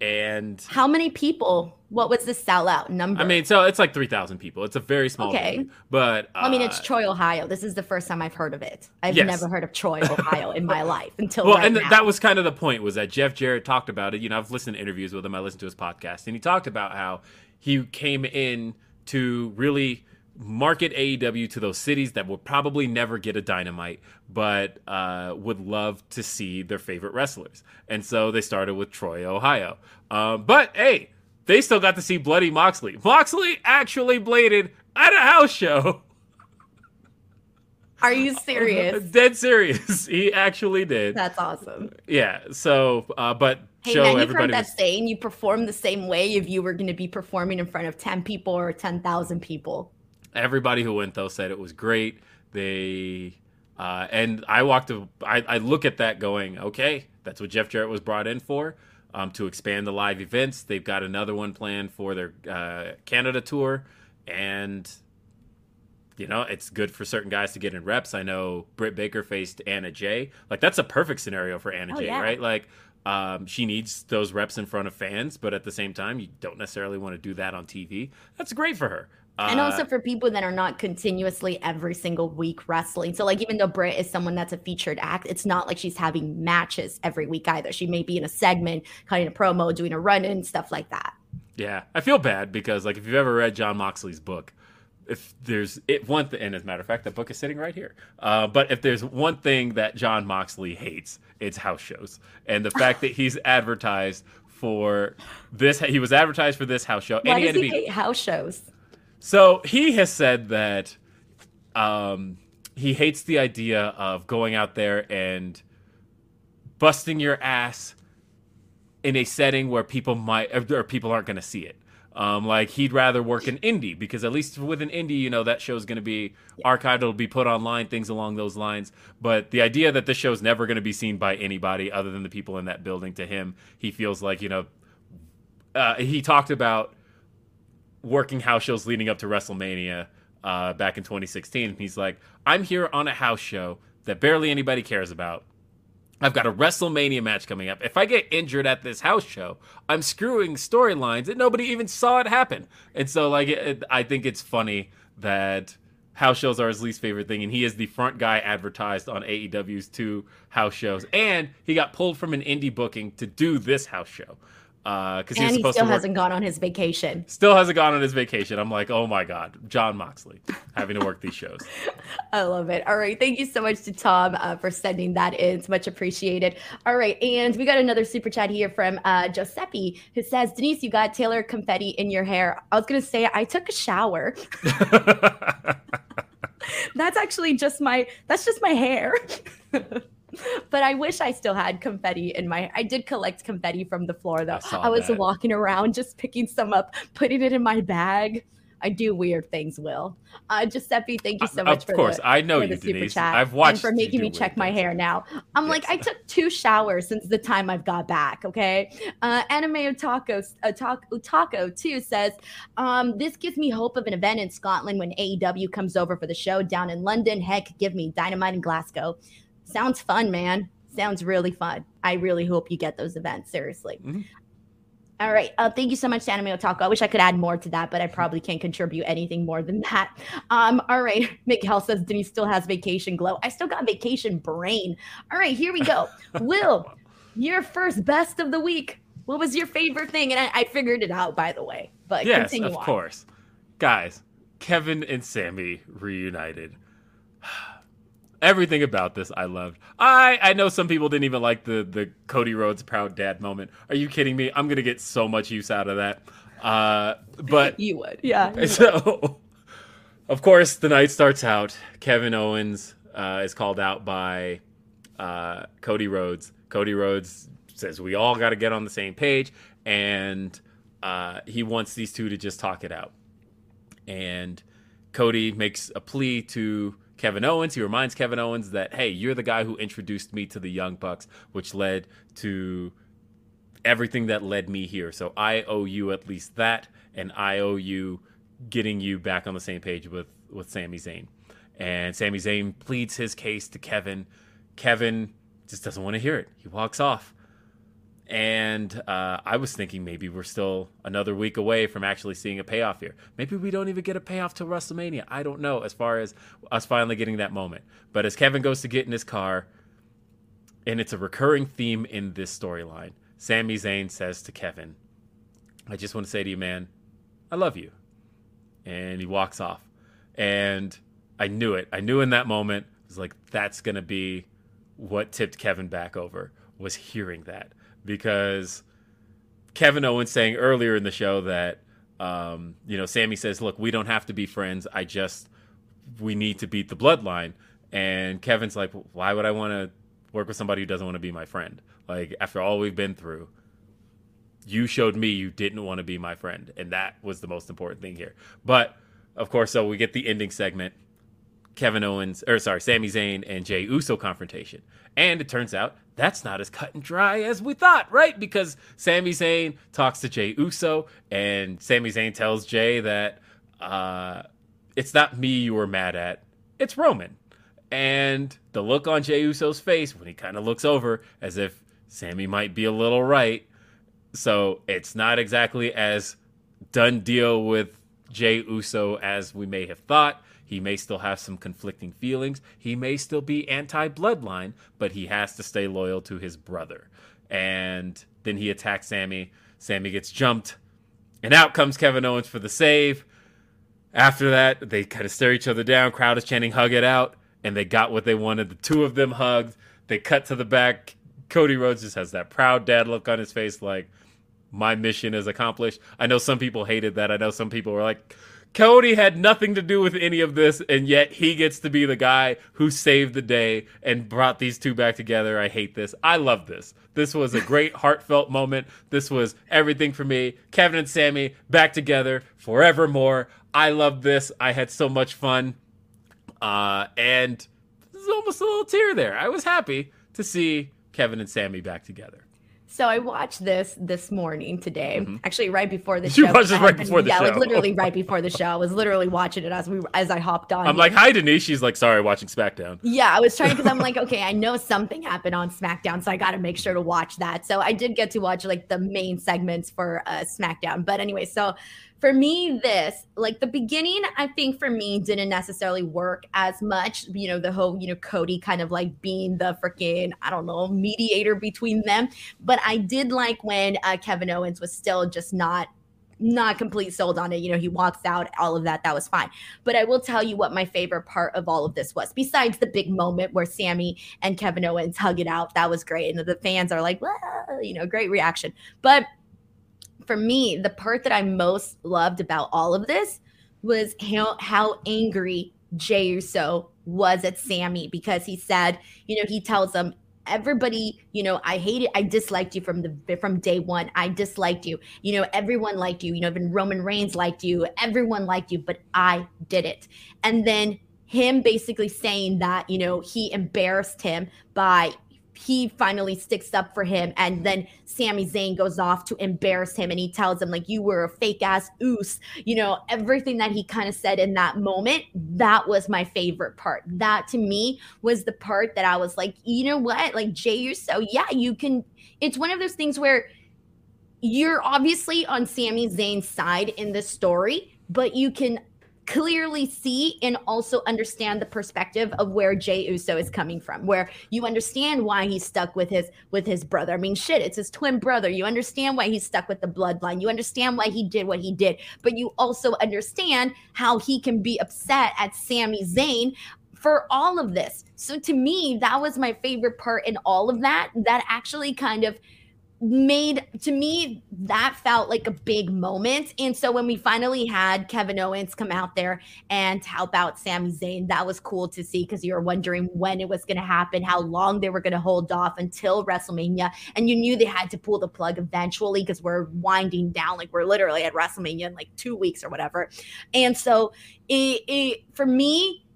and How many people? What was the sellout number? I mean, so it's like three thousand people. It's a very small Okay. venue, but uh, I mean, it's Troy, Ohio. This is the first time I've heard of it. I've Yes. never heard of Troy, Ohio in my life until well, right and that was kind of the point was that Jeff Jarrett talked about it. You know, I've listened to interviews with him. I listened to his podcast, and he talked about how he came in to really market AEW to those cities that would probably never get a dynamite, but uh, would love to see their favorite wrestlers. And so they started with Troy, Ohio. Um, but hey, they still got to see Bloody Moxley. Moxley actually bladed at a house show. Are you serious? Dead serious. He actually did. That's awesome. Yeah. So, uh, but Hey show man, you've heard that was, saying. You perform the same way if you were going to be performing in front of ten people or ten thousand people. Everybody who went though said it was great. They uh, and I walked. A, I, I look at that going, okay, that's what Jeff Jarrett was brought in for. Um, to expand the live events, they've got another one planned for their uh, Canada tour, and you know it's good for certain guys to get in reps. I know Britt Baker faced Anna Jay. Like that's a perfect scenario for Anna Oh, Jay, yeah. right? Like um, she needs those reps in front of fans, but at the same time, you don't necessarily want to do that on TV. That's great for her. And Uh, also for people that are not continuously every single week wrestling. So, like, even though Britt is someone that's a featured act, it's not like she's having matches every week either. She may be in a segment, cutting a promo, doing a run in, stuff like that. Yeah, I feel bad because like if you've ever read Jon Moxley's book, if there's it one thing, and as a matter of fact, the book is sitting right here. Uh, but if there's one thing that Jon Moxley hates, it's house shows, and the fact that he's advertised for this, he was advertised for this house show, Why and he does to he be. hate house shows? So he has said that um, he hates the idea of going out there and busting your ass in a setting where people might or people aren't going to see it. Um, like he'd rather work in indie because at least with an indie, you know that show's going to be archived, it'll be put online, things along those lines. But the idea that this show's never going to be seen by anybody other than the people in that building, to him, he feels like you know. Uh, he talked about working house shows leading up to WrestleMania uh, back in 2016. And he's like, I'm here on a house show that barely anybody cares about. I've got a WrestleMania match coming up. If I get injured at this house show, I'm screwing storylines and nobody even saw it happen. And so, like, it, I think it's funny that house shows are his least favorite thing, and he is the front guy advertised on AEW's two house shows. And he got pulled from an indie booking to do this house show because uh, and he, he still hasn't gone on his vacation. Still hasn't gone on his vacation. I'm like, oh my god, Jon Moxley having to work these shows. I love it. All right, thank you so much to Tom uh, for sending that in. It's much appreciated. All right, and we got another super chat here from uh, Giuseppe who says, Denise, you got Taylor confetti in your hair. I was gonna say I took a shower. that's actually just my that's just my hair. but I wish I still had confetti in my. I did collect confetti from the floor though. I, I was that. walking around just picking some up, putting it in my bag. I do weird things, Will. Uh, Giuseppe, thank you so much. Of course, the, I know you, Denise. Chat I've watched and for making me check my hair now. I'm yes. like, I took two showers since the time I've got back. Okay, uh, Anime Otaco, Otaco too says, um, this gives me hope of an event in Scotland when AEW comes over for the show down in London. Heck, give me Dynamite in Glasgow. Sounds fun, man. Sounds really fun. I really hope you get those events. Seriously. Mm-hmm. All right. Uh, thank you so much, Anime Otaku. I wish I could add more to that, but I probably can't contribute anything more than that. Um, all right. Miguel says Denise still has vacation glow. I still got vacation brain. All right, here we go. Will, your first best of the week. What was your favorite thing? And I, I figured it out, by the way. But yes, of on. course. Guys, Kevin and Sami reunited everything about this I loved. I I know some people didn't even like the the Cody Rhodes proud dad moment. Are you kidding me? I'm gonna get so much use out of that. Uh, but you would, yeah. You so, would. of course, the night starts out. Kevin Owens uh, is called out by uh, Cody Rhodes. Cody Rhodes says we all got to get on the same page, and uh, he wants these two to just talk it out. And Cody makes a plea to Kevin Owens. He reminds Kevin Owens that, hey, you're the guy who introduced me to the Young Bucks, which led to everything that led me here. So I owe you at least that, and I owe you getting you back on the same page with with Sami Zayn. And Sami Zayn pleads his case to Kevin. Kevin just doesn't want to hear it. He walks off. And uh, I was thinking maybe we're still another week away from actually seeing a payoff here. Maybe we don't even get a payoff till WrestleMania. I don't know as far as us finally getting that moment. But as Kevin goes to get in his car, and it's a recurring theme in this storyline, Sami Zayn says to Kevin, I just want to say to you, man, I love you. And he walks off. And I knew it. I knew in that moment, it was like, that's going to be what tipped Kevin back over, was hearing that because Kevin Owens saying earlier in the show that um, you know Sami says, "Look, we don't have to be friends. I just we need to beat the bloodline." And Kevin's like, "Why would I want to work with somebody who doesn't want to be my friend? Like after all we've been through." You showed me you didn't want to be my friend, and that was the most important thing here. But of course, so we get the ending segment Kevin Owens, or sorry, Sami Zayn and Jey Uso confrontation. And it turns out that's not as cut and dry as we thought, right? Because Sami Zayn talks to Jey Uso, and Sami Zayn tells Jey that uh, it's not me you were mad at, it's Roman. And the look on Jey Uso's face when he kind of looks over as if Sami might be a little right. So it's not exactly as done deal with Jey Uso as we may have thought. He may still have some conflicting feelings. He may still be anti bloodline, but he has to stay loyal to his brother. And then he attacks Sami. Sami gets jumped. And out comes Kevin Owens for the save. After that, they kind of stare each other down. Crowd is chanting, hug it out. And they got what they wanted. The two of them hugged. They cut to the back. Cody Rhodes just has that proud dad look on his face, like, my mission is accomplished. I know some people hated that. I know some people were like, Cody had nothing to do with any of this, and yet he gets to be the guy who saved the day and brought these two back together. I hate this. I love this. This was a great heartfelt moment. This was everything for me. Kevin and Sami back together forevermore. I love this. I had so much fun. Uh, and there's almost a little tear there. I was happy to see Kevin and Sami back together. So I watched this this morning today. Mm-hmm. Actually, right before the you show. watched this right before the yeah, show. Yeah, like literally right before the show. I was literally watching it as we as I hopped on. I'm like, "Hi, Denise." She's like, "Sorry, watching SmackDown." Yeah, I was trying because I'm like, okay, I know something happened on SmackDown, so I got to make sure to watch that. So I did get to watch like the main segments for uh, SmackDown. But anyway, so for me, this like the beginning, I think for me didn't necessarily work as much. You know, the whole, you know, Cody kind of like being the freaking, I don't know, mediator between them. But I did like when uh, Kevin Owens was still just not not complete sold on it. You know, he walks out, all of that. That was fine. But I will tell you what my favorite part of all of this was, besides the big moment where Sami and Kevin Owens hug it out. That was great. And the fans are like, well, you know, great reaction. But for me, the part that I most loved about all of this was how, how angry Jey Uso was at Sami because he said, you know, he tells him, everybody, you know, I hated, I disliked you from the from day one. I disliked you. You know, everyone liked you. You know, even Roman Reigns liked you. Everyone liked you, but I did it. And then him basically saying that, you know, he embarrassed him by he finally sticks up for him and then Sami Zayn goes off to embarrass him and he tells him like you were a fake ass oos you know everything that he kind of said in that moment that was my favorite part. That to me was the part that I was like you know what? Like Jey Uso yeah you can it's one of those things where you're obviously on Sami Zayn's side in the story but you can clearly see and also understand the perspective of where Jey Uso is coming from, where you understand why he's stuck with his with his brother. I mean, shit, it's his twin brother. You understand why he's stuck with the bloodline. You understand why he did what he did, but you also understand how he can be upset at Sami Zayn for all of this. So to me, that was my favorite part in all of that. That actually kind of made to me that felt like a big moment. And so when we finally had Kevin Owens come out there and help out Sami Zayn, that was cool to see because you were wondering when it was going to happen, how long they were going to hold off until WrestleMania. And you knew they had to pull the plug eventually because we're winding down. Like we're literally at WrestleMania in like two weeks or whatever. And so it, it for me,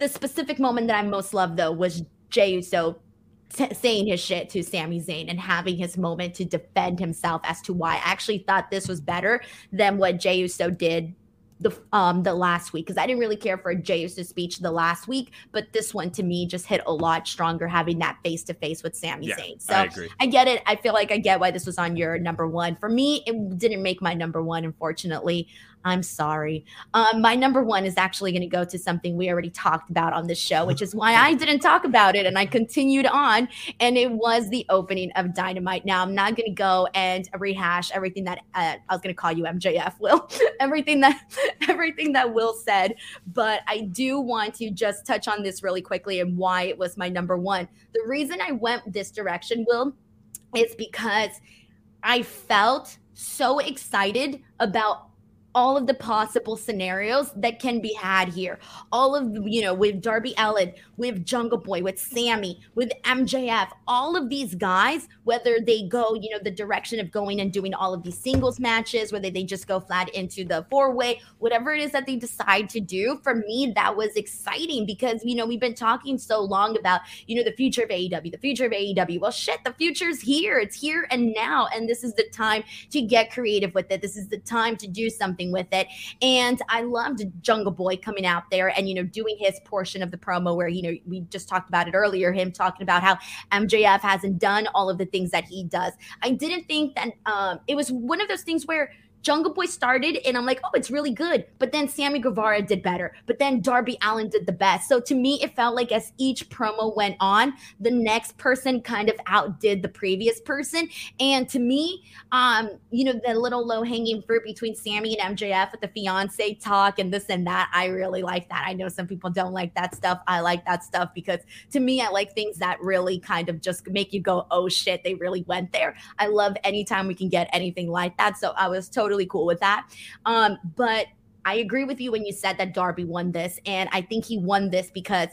the specific moment that I most loved though was Jey Uso t- saying his shit to Sami Zayn and having his moment to defend himself as to why. I actually thought this was better than what Jey Uso did the um the last week because I didn't really care for Jey Uso's speech the last week, but this one to me just hit a lot stronger having that face to face with Sami yeah, Zayn. So I, I, get it. I feel like I get why this was on your number one. For me, it didn't make my number one, unfortunately. I'm sorry. Um, my number one is actually going to go to something we already talked about on this show, which is why I didn't talk about it and I continued on. And it was the opening of Dynamite. Now, I'm not going to go and rehash everything that uh, I was going to call you MJF, Will, everything that everything that Will said, but I do want to just touch on this really quickly and why it was my number one. The reason I went this direction, Will, is because I felt so excited about all of the possible scenarios that can be had here. All of, you know, with Darby Allin, with Jungle Boy, with Sammy, with MJF, all of these guys, whether they go, you know, the direction of going and doing all of these singles matches, whether they just go flat into the four way, whatever it is that they decide to do, for me, that was exciting because, you know, we've been talking so long about, you know, the future of AEW, the future of AEW. Well, shit, the future's here. It's here and now. And this is the time to get creative with it. This is the time to do something with it. And I loved Jungle Boy coming out there and, you know, doing his portion of the promo where, you know, we just talked about it earlier, him talking about how MJF hasn't done all of the things that he does. I didn't think that um, it was one of those things where Jungle Boy started, and I'm like, oh, it's really good. But then Sammy Guevara did better. But then Darby Allin did the best. So to me, it felt like as each promo went on, the next person kind of outdid the previous person. And to me, um, you know, the little low hanging fruit between Sammy and MJF with the fiance talk and this and that, I really like that. I know some people don't like that stuff. I like that stuff because to me, I like things that really kind of just make you go, oh shit, they really went there. I love anytime we can get anything like that. So I was totally totally cool with that. Um, but I agree with you when you said that Darby won this. And I think he won this because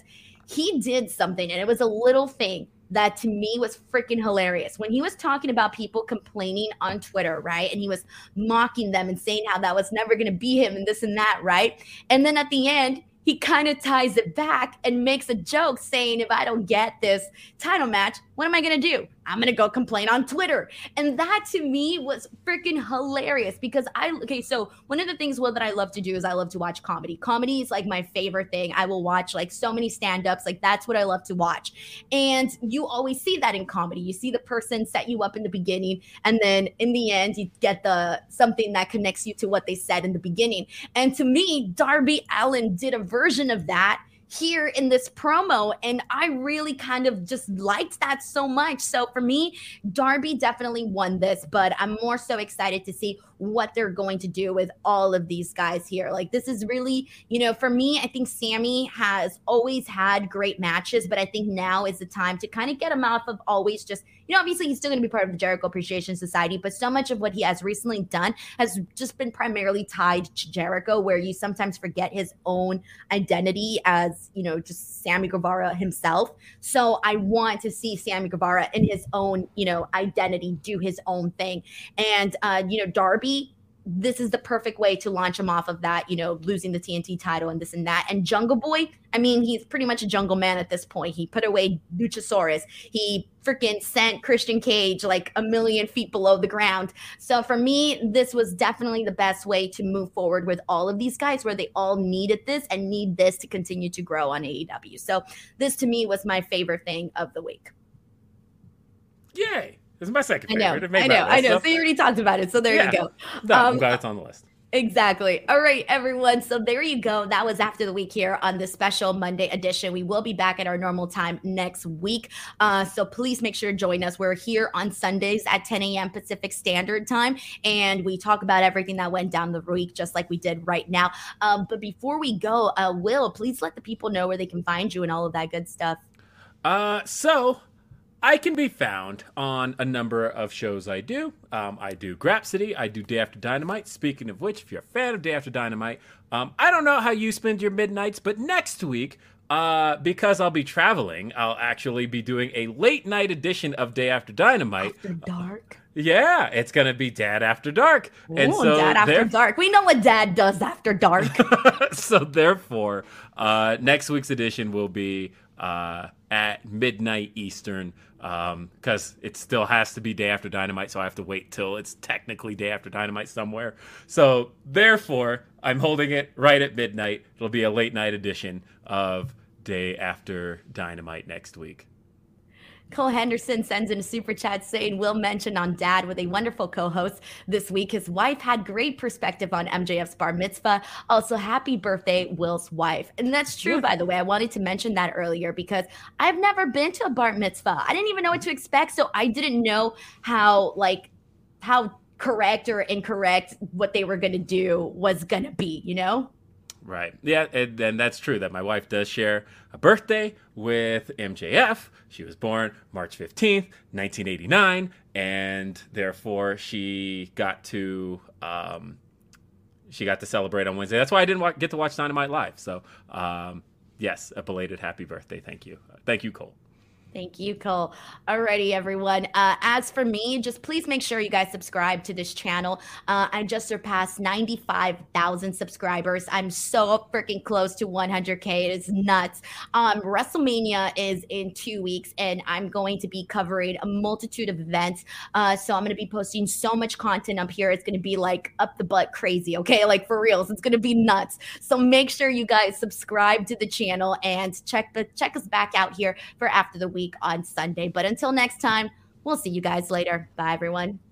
he did something, and it was a little thing that to me was freaking hilarious. When he was talking about people complaining on Twitter, right? And he was mocking them and saying how that was never going to be him and this and that, right? And then at the end, he kind of ties it back and makes a joke saying, if I don't get this title match, what am I going to do? I'm gonna go complain on Twitter. And that to me was freaking hilarious because I okay, so one of the things well that I love to do is I love to watch comedy. Comedy is like my favorite thing. I will watch like so many stand-ups, like that's what I love to watch. And you always see that in comedy. You see the person set you up in the beginning, and then in the end, you get the something that connects you to what they said in the beginning. And to me, Darby Allin did a version of that here in this promo. And I really kind of just liked that so much. So for me, Darby definitely won this, but I'm more so excited to see what they're going to do with all of these guys here. Like, this is really, you know, for me, I think Sammy has always had great matches, but I think now is the time to kind of get him off of always just, you know, obviously he's still going to be part of the Jericho Appreciation Society, but so much of what he has recently done has just been primarily tied to Jericho, where you sometimes forget his own identity as, you know, just Sammy Guevara himself. So I want to see Sammy Guevara in his own, you know, identity do his own thing. And, uh, you know, Darby this is the perfect way to launch him off of that, you know, losing the TNT title and this and that. And Jungle Boy, I mean, he's pretty much a jungle man at this point. He put away Luchasaurus. He freaking sent Christian Cage like a million feet below the ground. So for me, this was definitely the best way to move forward with all of these guys where they all needed this and need this to continue to grow on AEW. So this to me was my favorite thing of the week. Yay. It's my second favorite. I know, I know, I know. So you already talked about it. So there yeah. you go. No, um, I'm glad it's on the list. Exactly. All right, everyone. So there you go. That was after the week here on the special Monday edition. We will be back at our normal time next week. Uh, so please make sure to join us. We're here on Sundays at 10 a.m. Pacific Standard Time, and we talk about everything that went down the week, just like we did right now. Um, but before we go, uh, Will, please let the people know where they can find you and all of that good stuff. Uh, so I can be found on a number of shows I do. Um, I do Grapsody, I do Day After Dynamite. Speaking of which, if you're a fan of Day After Dynamite, um, I don't know how you spend your midnights, but next week, uh, because I'll be traveling, I'll actually be doing a late night edition of Day After Dynamite. After dark. Yeah, it's gonna be Dad After Dark, Ooh, and so Dad After Dark. We know what Dad does after dark. so therefore, uh, next week's edition will be uh, at midnight Eastern because um, it still has to be day after dynamite so i have to wait till it's technically day after dynamite somewhere. So therefore i'm holding it right at midnight. It'll be a late night edition of day after dynamite next week Cole Henderson sends in a super chat saying, Will mention on dad with a wonderful co host this week. His wife had great perspective on MJF's bar mitzvah. Also, happy birthday, Will's wife. And that's true, by the way. I wanted to mention that earlier because I've never been to a bar mitzvah. I didn't even know what to expect. So I didn't know how, like, how correct or incorrect what they were going to do was going to be, you know? Right. Yeah, and, and, that's true that my wife does share a birthday with MJF. She was born March 15th, 1989, and therefore she got to um, she got to celebrate on Wednesday. That's why I didn't get to watch Dynamite live. So, um, yes, a belated happy birthday. Thank you. Thank you, Cole. Thank you, Cole. Alrighty, everyone. Uh, as for me, just please make sure you guys subscribe to this channel. Uh, I just surpassed 95,000 subscribers. I'm so freaking close to 100K. It is nuts. Um, WrestleMania is in two weeks, and I'm going to be covering a multitude of events. Uh, so I'm going to be posting so much content up here. It's going to be like up the butt crazy, okay? Like for reals. It's going to be nuts. So make sure you guys subscribe to the channel and check the check us back out here for after the week week on Sunday. But until next time, we'll see you guys later. Bye, everyone.